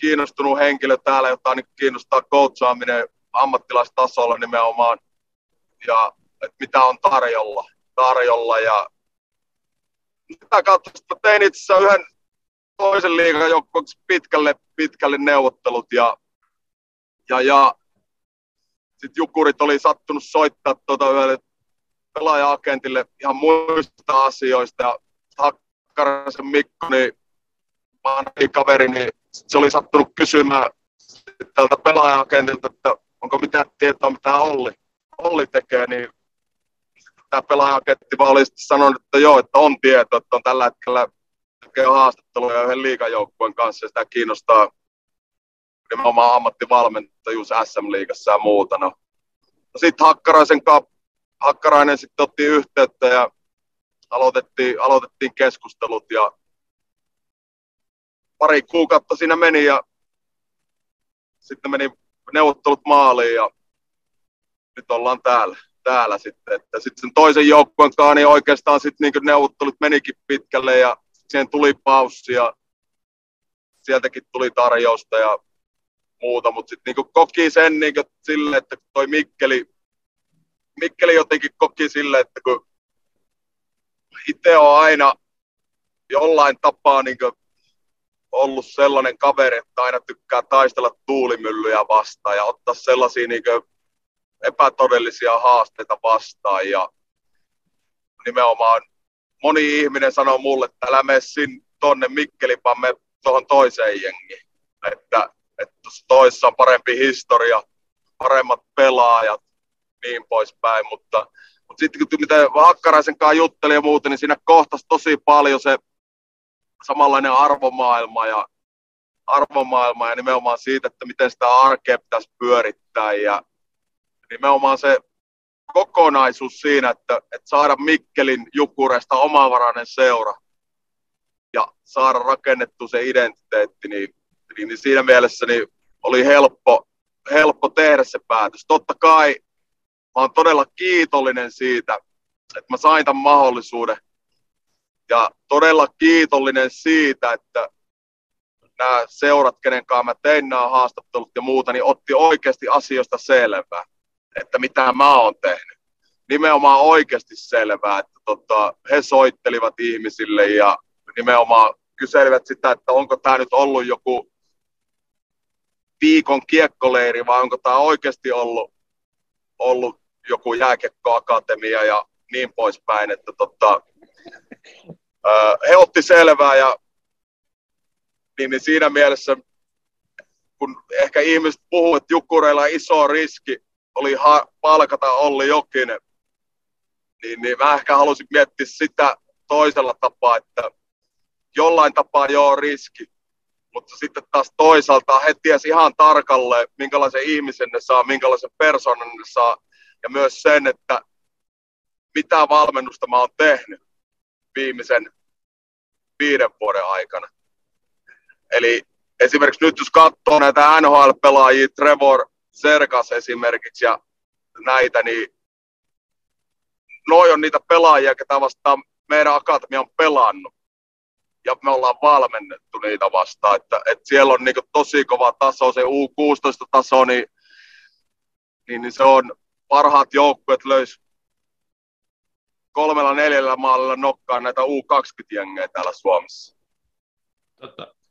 kiinnostunut henkilö täällä, jota niin kiinnostaa coachaaminen ammattilaistasolla nimenomaan. Ja että mitä on tarjolla, tarjolla ja sitä kautta sitten tein itse asiassa yhden toisen liigan joukkueeksi pitkälle, pitkälle neuvottelut ja, ja, ja sitten Jukurit oli sattunut soittaa tuota yhdelle pelaaja-agentille ihan muista asioista ja Hakkarasen Mikko, niin kaveri, niin se oli sattunut kysymään tältä pelaaja-agentilta, että onko mitään tietoa, mitä Olli, Olli tekee, niin tämä pelaaja-agentti vaan oli sanonut, että joo, että on tieto, että on tällä hetkellä tekee haastatteluja yhden liikajoukkueen kanssa ja sitä kiinnostaa nimenomaan ammattivalmentajuus SM-liigassa ja muuta. No. no sitten Hakkaraisen kanssa Hakkarainen sitten otti yhteyttä ja aloitettiin, aloitettiin keskustelut ja pari kuukautta siinä meni ja sitten meni neuvottelut maaliin ja nyt ollaan täällä, täällä sitten. Että sitten sen toisen joukkueen kanssa niin oikeastaan sitten niin neuvottelut menikin pitkälle ja siihen tuli paussi ja sieltäkin tuli tarjousta ja muuta, mutta sitten niin koki sen niin sille, että toi Mikkeli Mikkeli jotenkin koki sille, että kun itse on aina jollain tapaa niin ollut sellainen kaveri, että aina tykkää taistella tuulimyllyjä vastaan ja ottaa sellaisia niin epätodellisia haasteita vastaan. Ja nimenomaan moni ihminen sanoo mulle, että älä mene tuonne Mikkeliin, vaan me tuohon toiseen jengiin. Että, että toissa on parempi historia, paremmat pelaajat, niin poispäin, mutta, mutta sitten kun mitä Hakkaraisen kanssa jutteli ja muuta, niin siinä kohtasi tosi paljon se samanlainen arvomaailma ja arvomaailma ja nimenomaan siitä, että miten sitä arkea pitäisi pyörittää ja nimenomaan se kokonaisuus siinä, että, että saada Mikkelin Jukureesta omavarainen seura ja saada rakennettu se identiteetti, niin, niin, niin siinä mielessä niin oli helppo, helppo tehdä se päätös. Totta kai mä oon todella kiitollinen siitä, että mä sain tämän mahdollisuuden. Ja todella kiitollinen siitä, että nämä seurat, kenen kanssa mä tein nämä haastattelut ja muuta, niin otti oikeasti asioista selvää, että mitä mä oon tehnyt. Nimenomaan oikeasti selvää, että tota, he soittelivat ihmisille ja nimenomaan kyselivät sitä, että onko tämä nyt ollut joku viikon kiekkoleiri vai onko tämä oikeasti ollut, ollut joku jääkekkoakatemia ja niin poispäin, että tota, he otti selvää ja niin, niin siinä mielessä, kun ehkä ihmiset puhuu, että Jukureilla iso riski oli ha- palkata Olli Jokinen, niin, niin mä ehkä halusin miettiä sitä toisella tapaa, että jollain tapaa joo riski, mutta sitten taas toisaalta he tiesi ihan tarkalleen, minkälaisen ihmisen ne saa, minkälaisen persoonan ne saa, ja myös sen, että mitä valmennusta mä oon tehnyt viimeisen viiden vuoden aikana. Eli esimerkiksi nyt jos katsoo näitä NHL-pelaajia, Trevor Serkas esimerkiksi ja näitä, niin noi on niitä pelaajia, ketä vastaan meidän akatemia on pelannut. Ja me ollaan valmennettu niitä vastaan. Että, että siellä on niin tosi kova taso, se U16-taso, niin, niin, niin se on parhaat joukkueet löys kolmella neljällä maalilla nokkaan näitä U20-jengejä täällä Suomessa.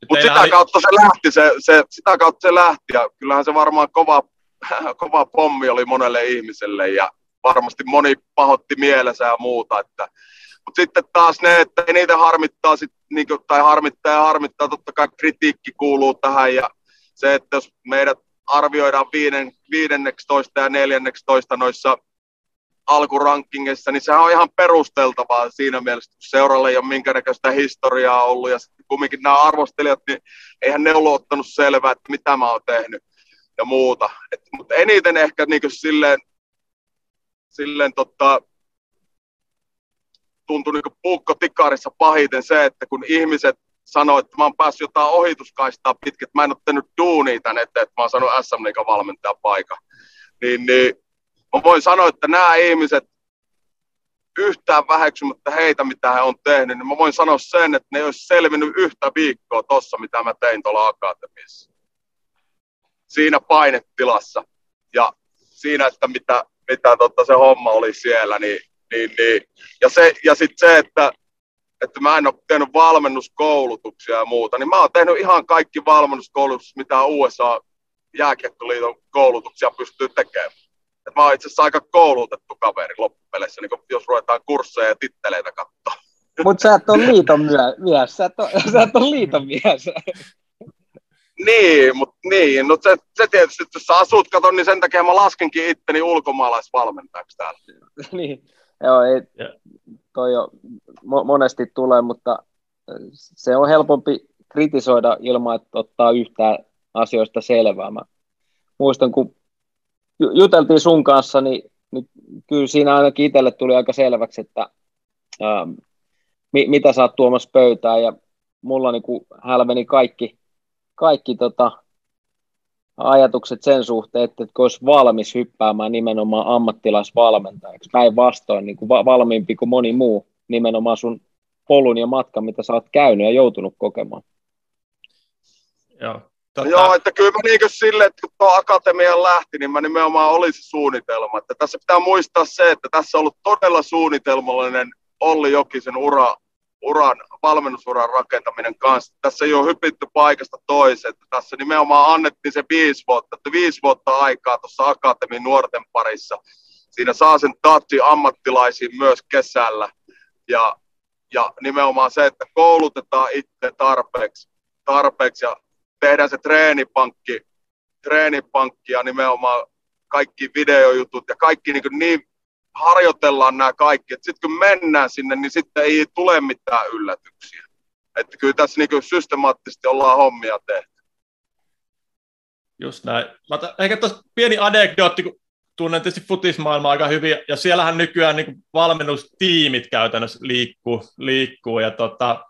Mutta sitä oli... kautta se lähti, se, se, sitä kautta se lähti ja kyllähän se varmaan kova, <laughs> kova pommi oli monelle ihmiselle ja varmasti moni pahotti mielensä ja muuta. Että, mutta sitten taas ne, että niitä harmittaa, sit, niin kuin, tai harmittaa ja harmittaa, totta kai kritiikki kuuluu tähän ja se, että jos meidät arvioidaan viiden, 15 ja 14 noissa alkurankingissa, niin sehän on ihan perusteltavaa siinä mielessä, että seuralle ei ole minkäännäköistä historiaa ollut, ja sitten kumminkin nämä arvostelijat, niin eihän ne ollut ottanut selvää, että mitä mä oon tehnyt ja muuta. Et, mutta eniten ehkä niin silleen, silleen tota, tuntui niin puukkotikarissa pahiten se, että kun ihmiset sanoo, että mä oon päässyt jotain ohituskaistaa pitkin, että mä en ole tehnyt duunia tänne, että mä oon saanut SM valmentajan paikan. Niin, niin mä voin sanoa, että nämä ihmiset, yhtään väheksymättä heitä, mitä he on tehnyt, niin mä voin sanoa sen, että ne ei olisi selvinnyt yhtä viikkoa tossa, mitä mä tein tuolla akatemiassa. Siinä painetilassa ja siinä, että mitä, mitä totta se homma oli siellä, niin, niin, niin. ja, se, ja sitten se, että, että mä en ole tehnyt valmennuskoulutuksia ja muuta, niin mä oon tehnyt ihan kaikki valmennuskoulutukset, mitä USA jääkiekkoliiton koulutuksia pystyy tekemään. Et mä oon itse asiassa aika koulutettu kaveri loppupeleissä, niin jos ruvetaan kursseja ja titteleitä katsoa. Mutta sä et ole liiton mies, sä et ole, <laughs> sä et ole liiton mies. niin, mutta niin, no se, se tietysti, että jos sä asut katon, niin sen takia mä laskenkin itteni ulkomaalaisvalmentajaksi täällä. <laughs> niin, joo, ei, toi jo monesti tulee, mutta se on helpompi kritisoida ilman, että ottaa yhtään asioista selvää. Mä muistan, kun juteltiin sun kanssa, niin, niin kyllä siinä ainakin itselle tuli aika selväksi, että ää, mi, mitä sä oot tuomassa pöytään, ja mulla niin kuin hälveni kaikki, kaikki tota, ajatukset sen suhteen, että, että olisi valmis hyppäämään nimenomaan ammattilaisvalmentajaksi. Päinvastoin niin kuin valmiimpi kuin moni muu nimenomaan sun polun ja matkan, mitä sä oot käynyt ja joutunut kokemaan. Joo, Tota... Joo, että kyllä mä niin sille, että kun tuo akatemia lähti, niin mä nimenomaan olisi suunnitelma. Että tässä pitää muistaa se, että tässä on ollut todella suunnitelmallinen Olli Jokisen ura, uran, valmennusuran rakentaminen kanssa. Tässä ei ole hypitty paikasta toiseen. Tässä nimenomaan annettiin se viisi vuotta, että viisi vuotta aikaa tuossa akatemian nuorten parissa. Siinä saa sen touchin ammattilaisiin myös kesällä. Ja, ja nimenomaan se, että koulutetaan itse tarpeeksi, tarpeeksi ja tehdään se treenipankki, treenipankki ja nimenomaan kaikki videojutut ja kaikki niin, niin harjoitellaan nämä kaikki, sitten kun mennään sinne, niin sitten ei tule mitään yllätyksiä. Että kyllä tässä niin systemaattisesti ollaan hommia tehty. Just näin. Mä t- ehkä tuossa pieni anekdootti, kun tunnen tietysti futismaailmaa aika hyvin, ja siellähän nykyään niin valmennustiimit käytännössä liikkuu, liikkuu ja tota,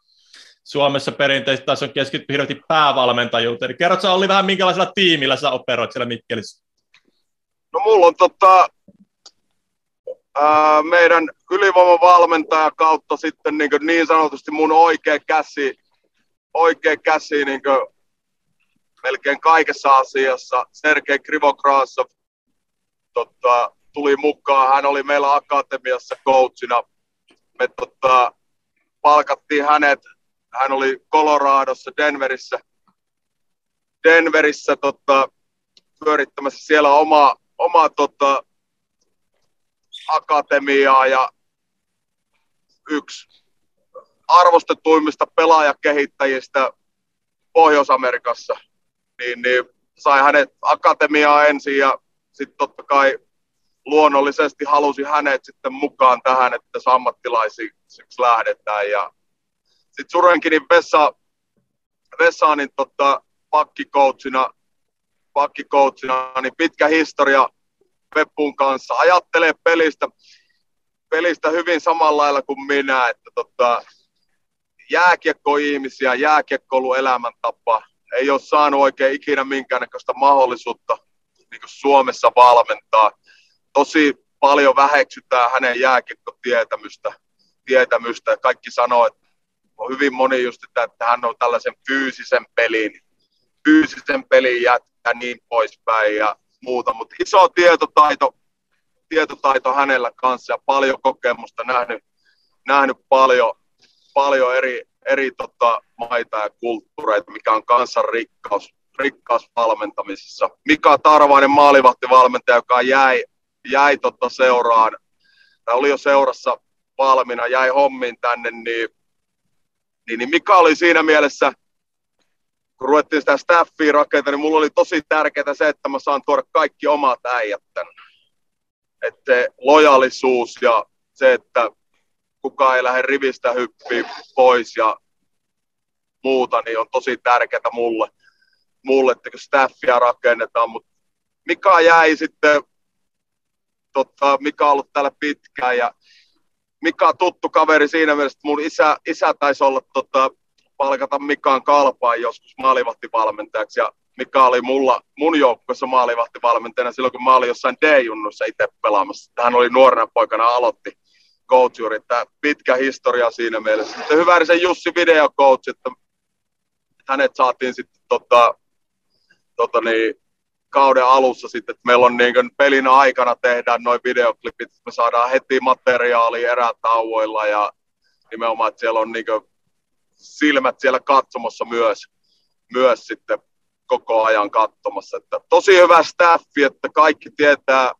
Suomessa perinteisesti taas on keskitty hirveästi päävalmentajuuteen. Niin kerrotko oli vähän minkälaisella tiimillä sä operoit siellä Mikkelissä? No mulla on tota, ää, meidän ylivoimavalmentaja kautta sitten niin, niin sanotusti mun oikea käsi, oikea käsi niin melkein kaikessa asiassa. Sergei Krivokrasov tota, tuli mukaan. Hän oli meillä akatemiassa coachina. Me tota, palkattiin hänet hän oli Coloradossa, Denverissä, Denverissä tota, pyörittämässä siellä oma, oma tota, akatemiaa ja yksi arvostetuimmista pelaajakehittäjistä Pohjois-Amerikassa, niin, niin sai hänet akatemiaa ensin ja sitten totta kai luonnollisesti halusi hänet sitten mukaan tähän, että ammattilaisiksi lähdetään. Ja sitten Surenkinin Vessa, Vessaanin tota, pakkikoutsina, pakkikoutsina, niin pitkä historia Peppun kanssa. Ajattelee pelistä, pelistä hyvin samalla lailla kuin minä, että tota, jääkiekko-ihmisiä, jääkiekko elämäntapa, ei ole saanut oikein ikinä minkäännäköistä mahdollisuutta niin Suomessa valmentaa. Tosi paljon väheksytään hänen jääkiekkotietämystä. Tietämystä. Kaikki sanoo, että hyvin moni just, että, että hän on tällaisen fyysisen pelin, fyysisen pelin jätkä niin poispäin ja muuta, mutta iso tietotaito, tietotaito hänellä kanssa ja paljon kokemusta nähnyt, nähnyt paljon, paljon eri, eri tota, maita ja kulttuureita, mikä on kansan rikkaus, rikkaus valmentamisessa. Mika Tarvainen maalivahtivalmentaja, joka jäi, jäi tota seuraan, tai oli jo seurassa valmiina, jäi hommiin tänne, niin niin, niin Mika oli siinä mielessä, kun ruvettiin sitä staffia rakentaa, niin mulla oli tosi tärkeää se, että mä saan tuoda kaikki omat äijät tänne. että se lojalisuus ja se, että kukaan ei lähde rivistä hyppiä pois ja muuta, niin on tosi tärkeää mulle, mulle että kun staffia rakennetaan, mutta Mika jäi sitten, tota, Mika on ollut täällä pitkään ja Mika on tuttu kaveri siinä mielessä, että mun isä, isä taisi olla tota, palkata Mikaan kalpaan joskus maalivahtivalmentajaksi ja Mika oli mulla, mun joukkueessa maalivahtivalmentajana silloin, kun mä olin jossain D-junnussa itse pelaamassa. Hän oli nuorena poikana aloitti coachuri, että pitkä historia siinä mielessä. Sitten Hyvärisen Jussi videocoach, että hänet saatiin sitten tota, tota niin, kauden alussa sitten, että meillä on niin kuin pelin aikana tehdään noin videoklipit, me saadaan heti materiaalia erätauoilla ja nimenomaan, että siellä on niin kuin silmät siellä katsomassa myös, myös sitten koko ajan katsomassa. Että tosi hyvä staffi, että kaikki tietää,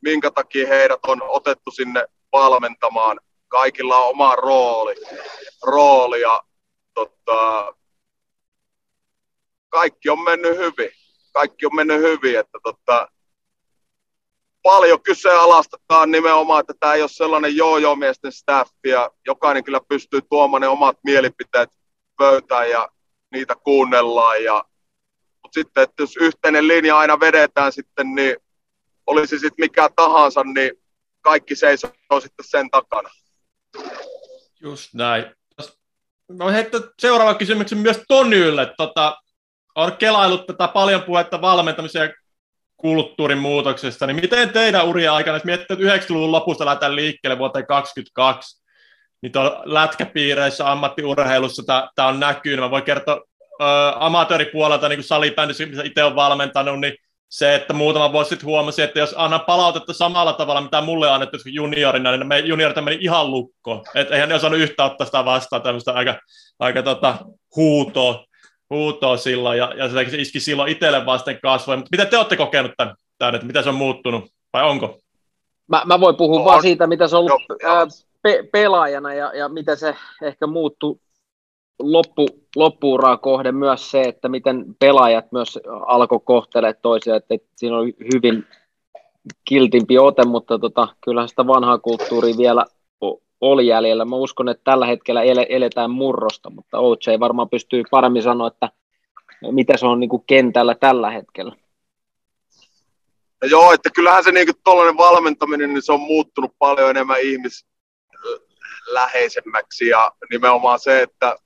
minkä takia heidät on otettu sinne valmentamaan. Kaikilla on oma rooli, rooli ja tota, kaikki on mennyt hyvin. Kaikki on mennyt hyvin, että tota, paljon kyseenalaistetaan nimenomaan, että tämä ei ole sellainen joo-joo-miesten staffi ja jokainen kyllä pystyy tuomaan ne omat mielipiteet pöytään ja niitä kuunnellaan. Ja, mutta sitten, että jos yhteinen linja aina vedetään sitten, niin olisi sitten mikä tahansa, niin kaikki seisoo sitten sen takana. Just näin. Mä heittän seuraava kysymyksen myös Tonylle. Tota, on kelailut tätä paljon puhetta valmentamisen ja kulttuurin muutoksesta, niin miten teidän uria aikana, jos miettii, että 90-luvun lopusta lähdetään liikkeelle vuoteen 2022, niin tuolla lätkäpiireissä, ammattiurheilussa tämä on näkynyt. Mä voin kertoa amatööripuolelta, niin kuin salibändissä, missä itse on valmentanut, niin se, että muutama vuosi sitten huomasin, että jos annan palautetta samalla tavalla, mitä mulle annettu juniorina, niin me juniorit meni ihan lukko. Että eihän ne osannut yhtä ottaa sitä vastaan, tämmöistä aika, aika tota, huutoa huutoa silloin, ja, ja se iski silloin itselle vasten kasvoja. Mutta miten te olette kokenut tämän, tämän että miten se on muuttunut, vai onko? Mä, mä voin puhua on. vaan siitä, mitä se on ollut ää, pe- pelaajana, ja, ja miten se ehkä muuttui loppu, loppuuraa kohden myös se, että miten pelaajat myös alkoi kohtelemaan toisia, että, että siinä oli hyvin kiltimpi ote, mutta tota, kyllähän sitä vanhaa kulttuuria vielä oli jäljellä. Mä uskon, että tällä hetkellä ele, eletään murrosta, mutta OJ varmaan pystyy paremmin sanoa, että mitä se on niin kuin kentällä tällä hetkellä. Ja joo, että kyllähän se niin tuollainen valmentaminen, niin se on muuttunut paljon enemmän ihmisläheisemmäksi ja nimenomaan se, että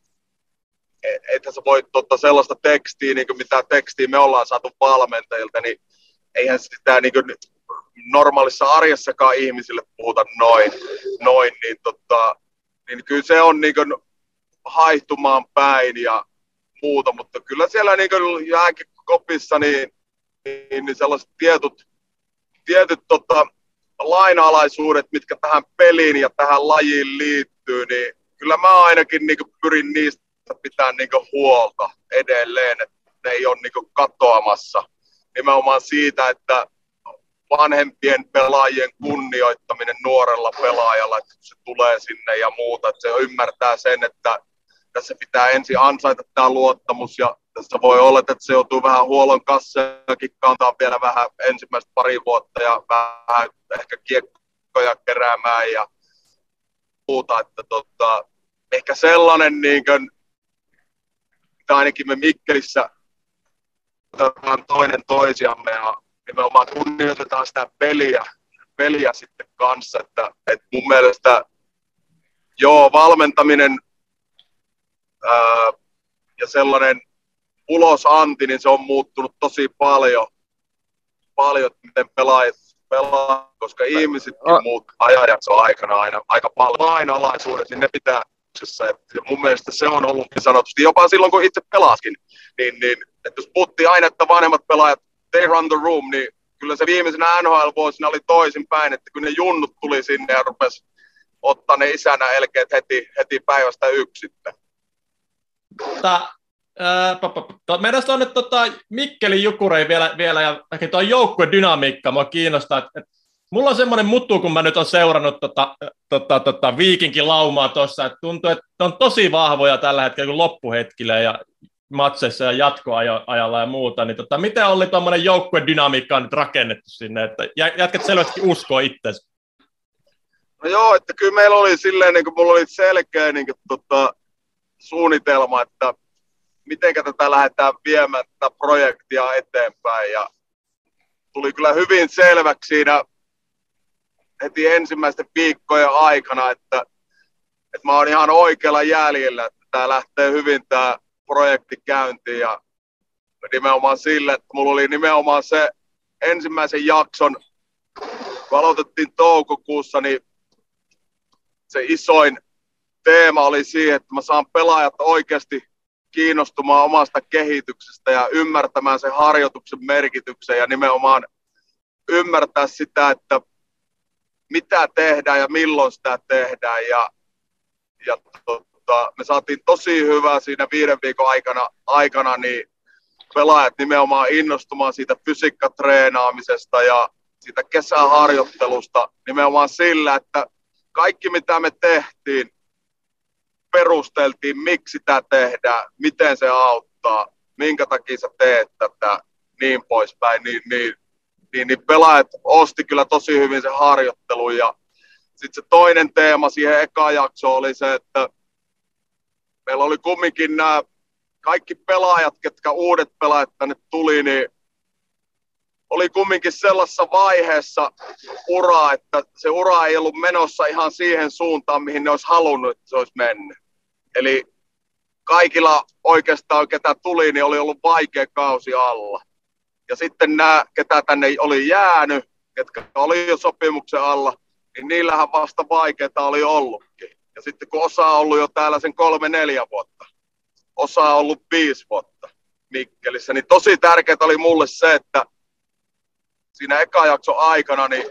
että sä voit ottaa sellaista tekstiä, niin kuin mitä tekstiä me ollaan saatu valmentajilta, niin eihän sitä niin kuin, normaalissa arjessakaan ihmisille puhuta noin, noin niin, tota, niin kyllä se on niin kuin haihtumaan päin ja muuta, mutta kyllä siellä niin kuin jääkikopissa niin, niin, niin sellaiset tietyt, tietyt tota, lainalaisuudet, mitkä tähän peliin ja tähän lajiin liittyy, niin kyllä mä ainakin niin kuin pyrin niistä pitää niin kuin huolta edelleen, että ne ei ole niin kuin katoamassa. Nimenomaan siitä, että vanhempien pelaajien kunnioittaminen nuorella pelaajalla, että se tulee sinne ja muuta, että se ymmärtää sen, että tässä pitää ensin ansaita tämä luottamus ja tässä voi olla, että se joutuu vähän huollon kassakin kantaa vielä vähän ensimmäistä pari vuotta ja vähän ehkä kiekkoja keräämään ja muuta, että tota, ehkä sellainen niin kuin, ainakin me Mikkelissä toinen toisiamme ja nimenomaan kunnioitetaan sitä peliä, peliä sitten kanssa. Että, että mun mielestä joo, valmentaminen ää, ja sellainen ulosanti, niin se on muuttunut tosi paljon, paljon miten pelaajat pelaa, koska ihmisetkin oh. muut ajanjakso aikana aina aika paljon lainalaisuudet, niin ne pitää ja mun mielestä se on ollut niin sanotusti, jopa silloin kun itse pelaskin, niin, niin että jos puhuttiin aina, että vanhemmat pelaajat they run the room, niin kyllä se viimeisenä NHL-vuosina oli toisinpäin, että kun ne junnut tuli sinne ja rupesi ottaa ne isänä elkeet heti, heti päivästä yksi sitten. Tota, meidän on nyt tota, Mikkelin Jukurei vielä, vielä ja ehkä tuo joukkueen dynamiikka mua kiinnostaa. Että, että mulla on semmoinen muttu, kun mä nyt on seurannut tota, tota, tota, viikinkin laumaa tuossa, että tuntuu, että on tosi vahvoja tällä hetkellä kuin loppuhetkillä ja matseissa ja jatkoajalla ja muuta, niin tota, miten oli tuommoinen joukkuedynamiikka nyt rakennettu sinne, että jätkät selvästi uskoo itseäsi? No joo, että kyllä meillä oli silleen, niin kuin mulla oli selkeä niin kuin, tota, suunnitelma, että miten tätä lähdetään viemään tätä projektia eteenpäin ja tuli kyllä hyvin selväksi siinä heti ensimmäisten viikkojen aikana, että, että mä oon ihan oikealla jäljellä, että tämä lähtee hyvin tämä projekti käyntiin ja nimenomaan sille, että mulla oli nimenomaan se ensimmäisen jakson, kun aloitettiin toukokuussa, niin se isoin teema oli siihen, että mä saan pelaajat oikeasti kiinnostumaan omasta kehityksestä ja ymmärtämään sen harjoituksen merkityksen ja nimenomaan ymmärtää sitä, että mitä tehdään ja milloin sitä tehdään. Ja, ja tota, me saatiin tosi hyvää siinä viiden viikon aikana, aikana niin pelaajat nimenomaan innostumaan siitä fysiikkatreenaamisesta ja siitä kesäharjoittelusta nimenomaan sillä, että kaikki mitä me tehtiin, perusteltiin, miksi tämä tehdään, miten se auttaa, minkä takia sä teet tätä, niin poispäin, niin, niin, niin, niin pelaajat osti kyllä tosi hyvin se harjoittelu ja sitten se toinen teema siihen eka jaksoon oli se, että meillä oli kumminkin nämä kaikki pelaajat, ketkä uudet pelaajat tänne tuli, niin oli kumminkin sellaisessa vaiheessa uraa, että se ura ei ollut menossa ihan siihen suuntaan, mihin ne olisi halunnut, että se olisi mennyt. Eli kaikilla oikeastaan, ketä tuli, niin oli ollut vaikea kausi alla. Ja sitten nämä, ketä tänne oli jäänyt, ketkä oli jo sopimuksen alla, niin niillähän vasta vaikeaa oli ollutkin. Ja sitten kun osa on ollut jo täällä sen kolme, neljä vuotta, osa on ollut viisi vuotta Mikkelissä, niin tosi tärkeää oli mulle se, että siinä eka jakson aikana niin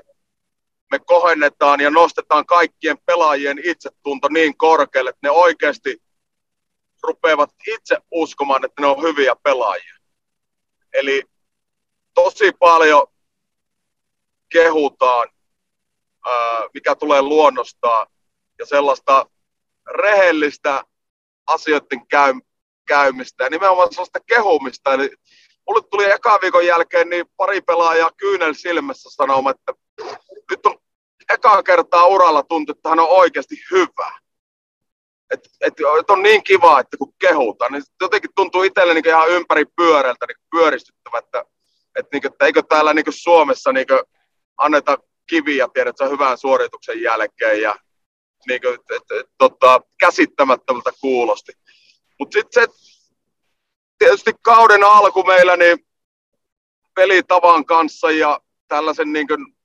me kohennetaan ja nostetaan kaikkien pelaajien itsetunto niin korkealle, että ne oikeasti rupeavat itse uskomaan, että ne on hyviä pelaajia. Eli tosi paljon kehutaan, mikä tulee luonnostaan, ja sellaista rehellistä asioiden käymistä ja nimenomaan sellaista kehumista. Eli mulle tuli eka viikon jälkeen niin pari pelaajaa kyynel silmässä sanomaan, että nyt on eka kertaa uralla tuntuu, että hän on oikeasti hyvä. Et, et, et on niin kiva, että kun kehutaan, niin jotenkin tuntuu itselle niin ihan ympäri pyörältä niin pyöristyttävä, että, et, niin, että eikö täällä niin Suomessa niin anneta kiviä tiedät, se hyvän suorituksen jälkeen ja niin kuin, et, et, et, tota, käsittämättömältä kuulosti. Mutta sitten se tietysti kauden alku meillä niin pelitavan kanssa ja tällaisen niin kuin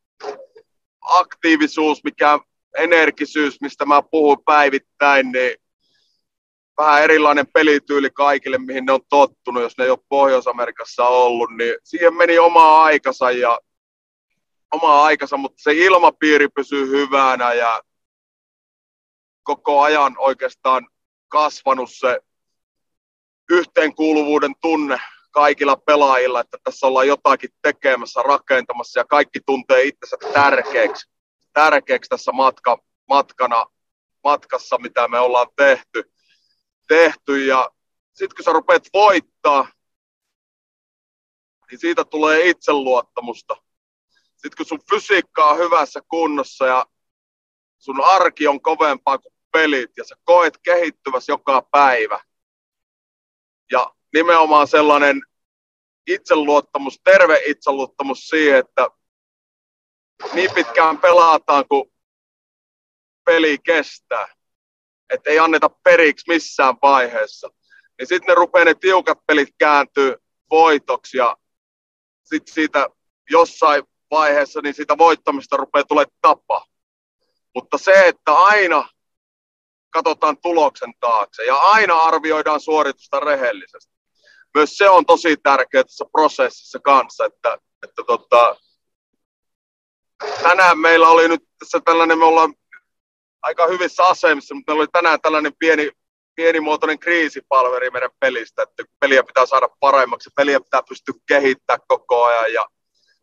aktiivisuus, mikä energisyys, mistä mä puhun päivittäin, niin vähän erilainen pelityyli kaikille, mihin ne on tottunut, jos ne ei ole Pohjois-Amerikassa ollut, niin siihen meni oma aikansa ja oma aikansa, mutta se ilmapiiri pysyy hyvänä ja koko ajan oikeastaan kasvanut se yhteenkuuluvuuden tunne kaikilla pelaajilla, että tässä ollaan jotakin tekemässä, rakentamassa ja kaikki tuntee itsensä tärkeäksi, tärkeäksi tässä matka, matkana, matkassa, mitä me ollaan tehty. tehty. Ja sitten kun sä rupeat voittaa, niin siitä tulee itseluottamusta. Sitten kun sun fysiikka on hyvässä kunnossa ja sun arki on kovempaa kuin pelit ja sä koet kehittyvässä joka päivä. Ja nimenomaan sellainen itseluottamus, terve itseluottamus siihen, että niin pitkään pelataan, kun peli kestää. Että ei anneta periksi missään vaiheessa. Niin sitten ne rupeaa ne tiukat pelit kääntyy voitoksi ja sitten siitä jossain vaiheessa niin siitä voittamista rupeaa tulee tapa. Mutta se, että aina katsotaan tuloksen taakse ja aina arvioidaan suoritusta rehellisesti. Myös se on tosi tärkeää tässä prosessissa kanssa, että, että tota, tänään meillä oli nyt tässä tällainen, me ollaan aika hyvissä asemissa, mutta meillä oli tänään tällainen pieni, pienimuotoinen kriisipalveri meidän pelistä, että peliä pitää saada paremmaksi, peliä pitää pystyä kehittämään koko ajan ja,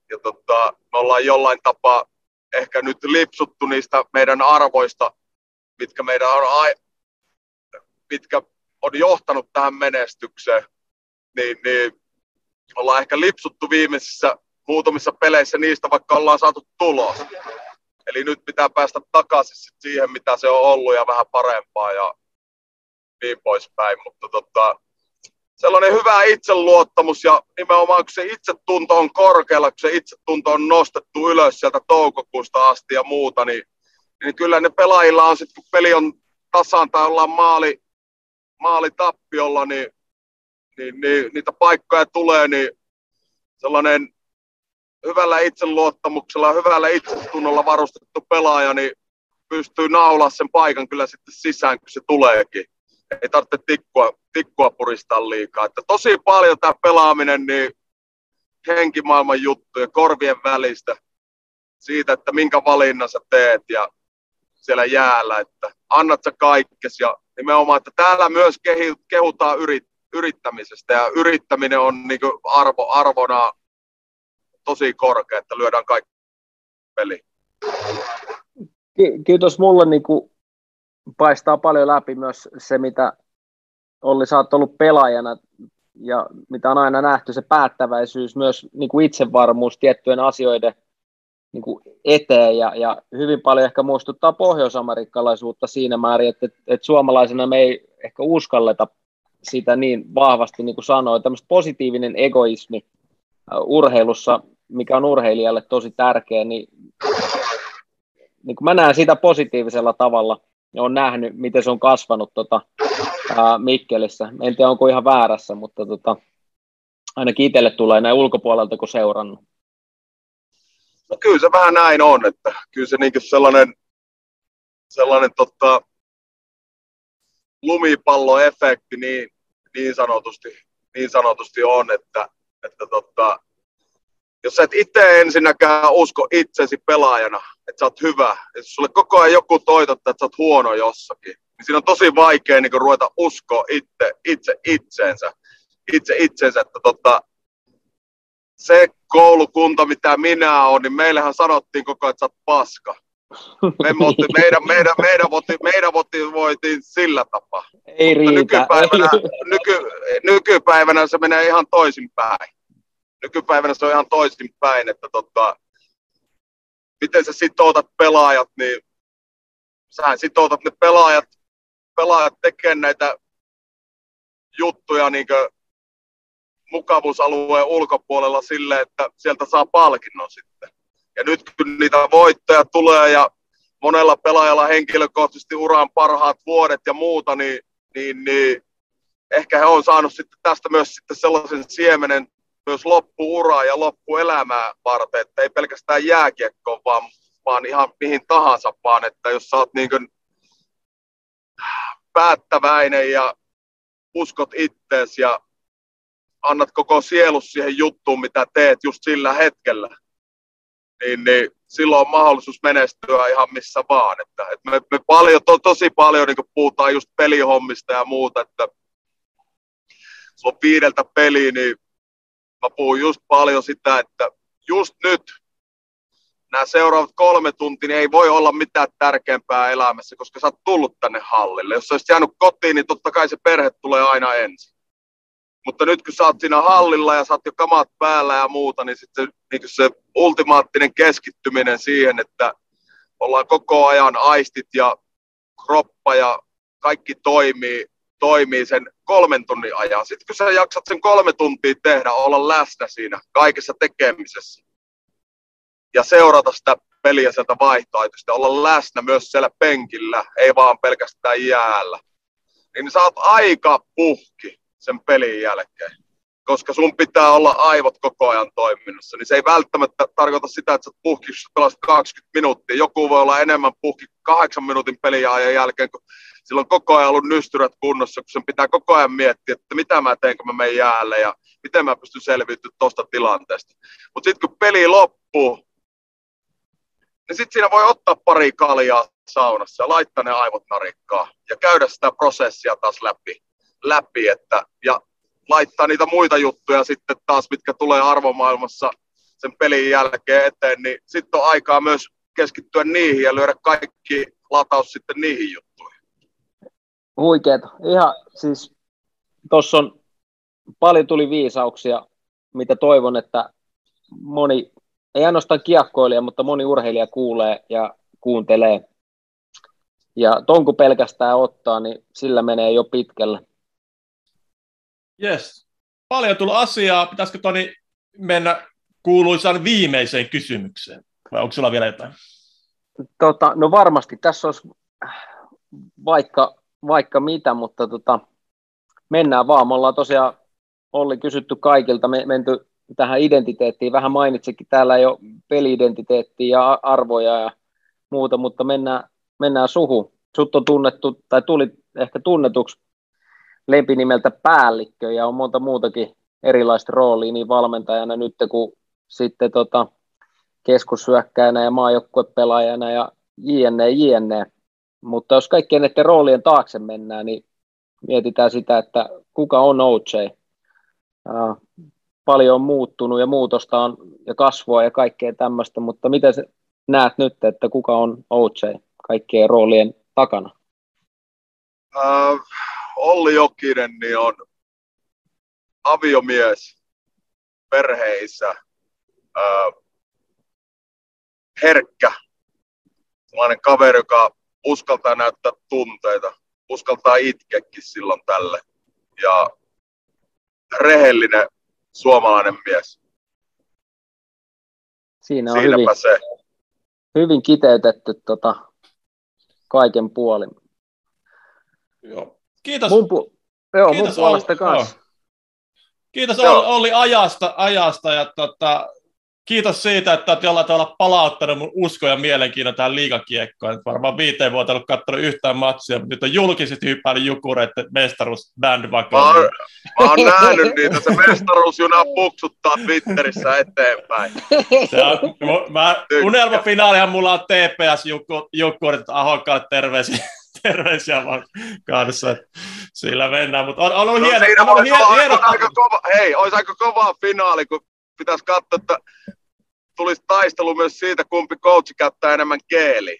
ja tota, me ollaan jollain tapaa ehkä nyt lipsuttu niistä meidän arvoista, mitkä meidän on, mitkä on johtanut tähän menestykseen. niin, niin ollaan ehkä lipsuttu viimeisissä muutamissa peleissä niistä, vaikka ollaan saatu tulos. Eli nyt pitää päästä takaisin siihen, mitä se on ollut ja vähän parempaa ja niin poispäin. Mutta tota, sellainen hyvä itseluottamus ja nimenomaan kun se itsetunto on korkealla, kun se itsetunto on nostettu ylös sieltä toukokuusta asti ja muuta, niin, niin kyllä ne pelaajilla on sitten, kun peli on tasan tai ollaan maali, maali tappiolla, niin, niin, niin, niitä paikkoja tulee, niin sellainen hyvällä itseluottamuksella, hyvällä itsetunnolla varustettu pelaaja, niin pystyy naulaa sen paikan kyllä sitten sisään, kun se tuleekin. Ei tarvitse tikkua, tikkua puristaa liikaa. Että tosi paljon tämä pelaaminen, niin henkimaailman juttuja, korvien välistä, siitä, että minkä valinnan sä teet ja siellä jäällä, että annat sä kaikkes ja nimenomaan, että täällä myös kehutaan yrit, yrittämisestä ja yrittäminen on niin arvo, arvona tosi korkea, että lyödään kaikki peli. Kyllä tuossa mulle niin kuin paistaa paljon läpi myös se, mitä Olli, sä oot ollut pelaajana ja mitä on aina nähty, se päättäväisyys, myös niin kuin itsevarmuus tiettyjen asioiden niin kuin eteen ja, ja hyvin paljon ehkä muistuttaa pohjoisamerikkalaisuutta siinä määrin, että, että, että suomalaisena me ei ehkä uskalleta sitä niin vahvasti, niin kuin sanoin, tämmöistä positiivinen egoismi urheilussa, mikä on urheilijalle tosi tärkeä, niin, niin kuin mä näen sitä positiivisella tavalla ja olen nähnyt, miten se on kasvanut tota, ää, Mikkelissä. En tiedä, onko ihan väärässä, mutta tota, ainakin itselle tulee näin ulkopuolelta, kun seurannut. No kyllä se vähän näin on, että kyllä se niin sellainen, sellainen tota, lumipalloefekti niin, niin, sanotusti, niin sanotusti on, että, että tota, jos et itse ensinnäkään usko itsesi pelaajana, että sä oot hyvä, että sulle koko ajan joku toitottaa, että sä oot huono jossakin, niin siinä on tosi vaikea niin ruveta uskoa itse, itse itseensä, itse itsensä, että tota, se koulukunta, mitä minä olen, niin meillähän sanottiin koko ajan, että sä oot paska. Me voitiin, meidän, meidän, meidän, voitiin, meidän voitiin, voitiin sillä tapaa. Ei riitä. Nykypäivänä, <laughs> nyky, nykypäivänä se menee ihan toisinpäin nykypäivänä se on ihan toisinpäin, että tota, miten sä sitoutat pelaajat, niin sä sitoutat ne pelaajat, pelaajat tekemään näitä juttuja niin mukavuusalueen ulkopuolella sille, että sieltä saa palkinnon sitten. Ja nyt kun niitä voittoja tulee ja monella pelaajalla henkilökohtaisesti uran parhaat vuodet ja muuta, niin, niin, niin ehkä he on saanut sitten tästä myös sitten sellaisen siemenen myös loppuuraa ja loppuelämää varten, että ei pelkästään jääkiekko, vaan, vaan ihan mihin tahansa, vaan että jos sä oot niin kuin päättäväinen ja uskot ittees ja annat koko sielus siihen juttuun, mitä teet just sillä hetkellä, niin, niin silloin on mahdollisuus menestyä ihan missä vaan. Että, että me, me paljon, to, tosi paljon niin puhutaan just pelihommista ja muuta, että sulla on viideltä peliä, niin mä puhun just paljon sitä, että just nyt nämä seuraavat kolme tuntia niin ei voi olla mitään tärkeämpää elämässä, koska sä oot tullut tänne hallille. Jos sä olisit jäänyt kotiin, niin totta kai se perhe tulee aina ensin. Mutta nyt kun sä oot siinä hallilla ja sä oot jo kamat päällä ja muuta, niin sitten se, niin se ultimaattinen keskittyminen siihen, että ollaan koko ajan aistit ja kroppa ja kaikki toimii toimii sen kolmen tunnin ajan. Sitten kun sä jaksat sen kolme tuntia tehdä, olla läsnä siinä kaikessa tekemisessä ja seurata sitä peliä sieltä vaihtoehtoista, olla läsnä myös siellä penkillä, ei vaan pelkästään jäällä, niin sä oot aika puhki sen pelin jälkeen koska sun pitää olla aivot koko ajan toiminnassa, niin se ei välttämättä tarkoita sitä, että sä puhki, jos pelaat 20 minuuttia. Joku voi olla enemmän puhki kahdeksan minuutin peliajan jälkeen, kun sillä on koko ajan ollut nystyrät kunnossa, kun sen pitää koko ajan miettiä, että mitä mä teen, kun mä menen jäälle ja miten mä pystyn selviytymään tuosta tilanteesta. Mutta sitten kun peli loppuu, niin sitten siinä voi ottaa pari kaljaa saunassa ja laittaa ne aivot narikkaa ja käydä sitä prosessia taas läpi, läpi että, ja laittaa niitä muita juttuja sitten taas, mitkä tulee arvomaailmassa sen pelin jälkeen eteen, niin sitten on aikaa myös keskittyä niihin ja lyödä kaikki lataus sitten niihin juttuihin. Huikeeta. Ihan siis tuossa on paljon tuli viisauksia, mitä toivon, että moni, ei ainoastaan kiekkoilija, mutta moni urheilija kuulee ja kuuntelee. Ja ton kun pelkästään ottaa, niin sillä menee jo pitkälle. Yes. Paljon tullut asiaa. Pitäisikö Toni mennä kuuluisaan viimeiseen kysymykseen? Vai onko sulla vielä jotain? Tota, no varmasti tässä olisi vaikka, vaikka mitä, mutta tota, mennään vaan. Me ollaan tosiaan Olli kysytty kaikilta, me, menty tähän identiteettiin. Vähän mainitsikin täällä jo peliidentiteettiä ja arvoja ja muuta, mutta mennään, mennään suhu. Sut on tunnettu, tai tuli ehkä tunnetuksi lempinimeltä päällikkö ja on monta muutakin erilaista roolia niin valmentajana nyt kuin sitten tota, keskussyökkäjänä ja maajoukkuepelaajana ja jne, jne. Mutta jos kaikkien näiden roolien taakse mennään, niin mietitään sitä, että kuka on OJ. Uh, paljon on muuttunut ja muutosta on ja kasvua ja kaikkea tämmöistä, mutta miten näet nyt, että kuka on OJ kaikkien roolien takana? Uh, Olli Jokinen niin on aviomies, perheissä, uh, herkkä, sellainen kaveri, joka uskaltaa näyttää tunteita, uskaltaa itkekin silloin tälle. Ja rehellinen suomalainen mies. Siinä on hyvin, se. hyvin kiteytetty tota, kaiken puolin. Joo. Kiitos. Mun, pu- joo, Kiitos mun puolesta kanssa. Kiitos Olli, Olli ajasta, ajasta ja tota, kiitos siitä, että olet jollain tavalla palauttanut mun usko ja mielenkiinnon tähän liikakiekkoon. Varmaan viiteen vuotta ollut katsonut yhtään matsia, mutta nyt on julkisesti hyppäillyt jukureiden mestaruus bandwagon. Mä, oon, mä oon nähnyt niitä, se mestaruusjuna puksuttaa Twitterissä eteenpäin. Se on, mä, unelmafinaalihan mulla on TPS-jukkurit, että Ahokkaalle terveisiä terveisiä vaan kanssa. Sillä mennään, mutta on, on ollut no, hieno. On ollut hieno, hieno, aika kova, hei, olisi aika kova finaali, kun pitäisi katsoa, että tulisi taistelu myös siitä, kumpi coachi käyttää enemmän keeli.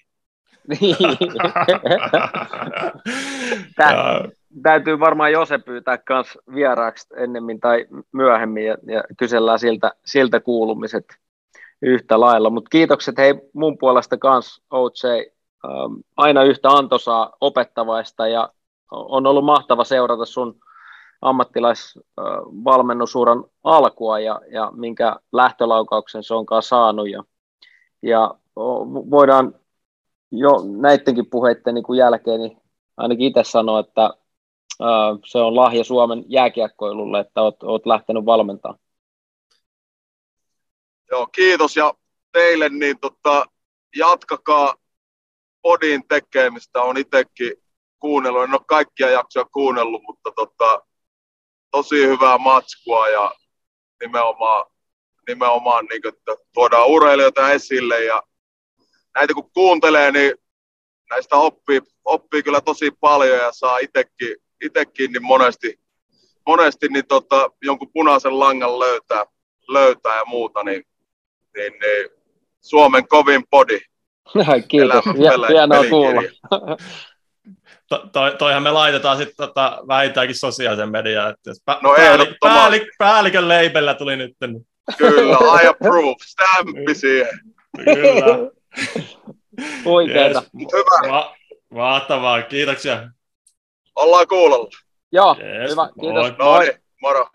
Niin. <laughs> täytyy varmaan Jose pyytää kans vieraaksi ennemmin tai myöhemmin ja, ja kysellään siltä, siltä kuulumiset yhtä lailla. Mutta kiitokset hei mun puolesta kans OJ, aina yhtä antoisaa opettavaista ja on ollut mahtava seurata sun ammattilaisvalmennusuran alkua ja, ja minkä lähtölaukauksen se onkaan saanut. Ja, ja voidaan jo näidenkin puheiden niin kuin jälkeen niin ainakin itse sanoa, että se on lahja Suomen jääkiekkoilulle, että olet, olet lähtenyt valmentamaan. Joo, kiitos ja teille niin tota, jatkakaa podin tekemistä. On itsekin kuunnellut, en ole kaikkia jaksoja kuunnellut, mutta tota, tosi hyvää matskua ja nimenomaan, nimenomaan niin kuin, että tuodaan urheilijoita esille ja näitä kun kuuntelee, niin näistä oppii, oppii kyllä tosi paljon ja saa itsekin, itekin niin monesti, monesti niin tota, jonkun punaisen langan löytää, löytää ja muuta, niin, niin, niin Suomen kovin podi. Kiitos, hienoa kuulla. to, to, toihan me laitetaan sitten tota, vähintäänkin sosiaalisen mediaan. Että jos pä, no päälli, päälli, päällikön leipellä tuli nyt. Niin. Kyllä, I approve. Stampi siihen. Kyllä. Oikeeta. Yes. Hyvä. Ma- mahtavaa, kiitoksia. Ollaan kuulolla. Joo, yes, hyvä. Kiitos. No niin, moro.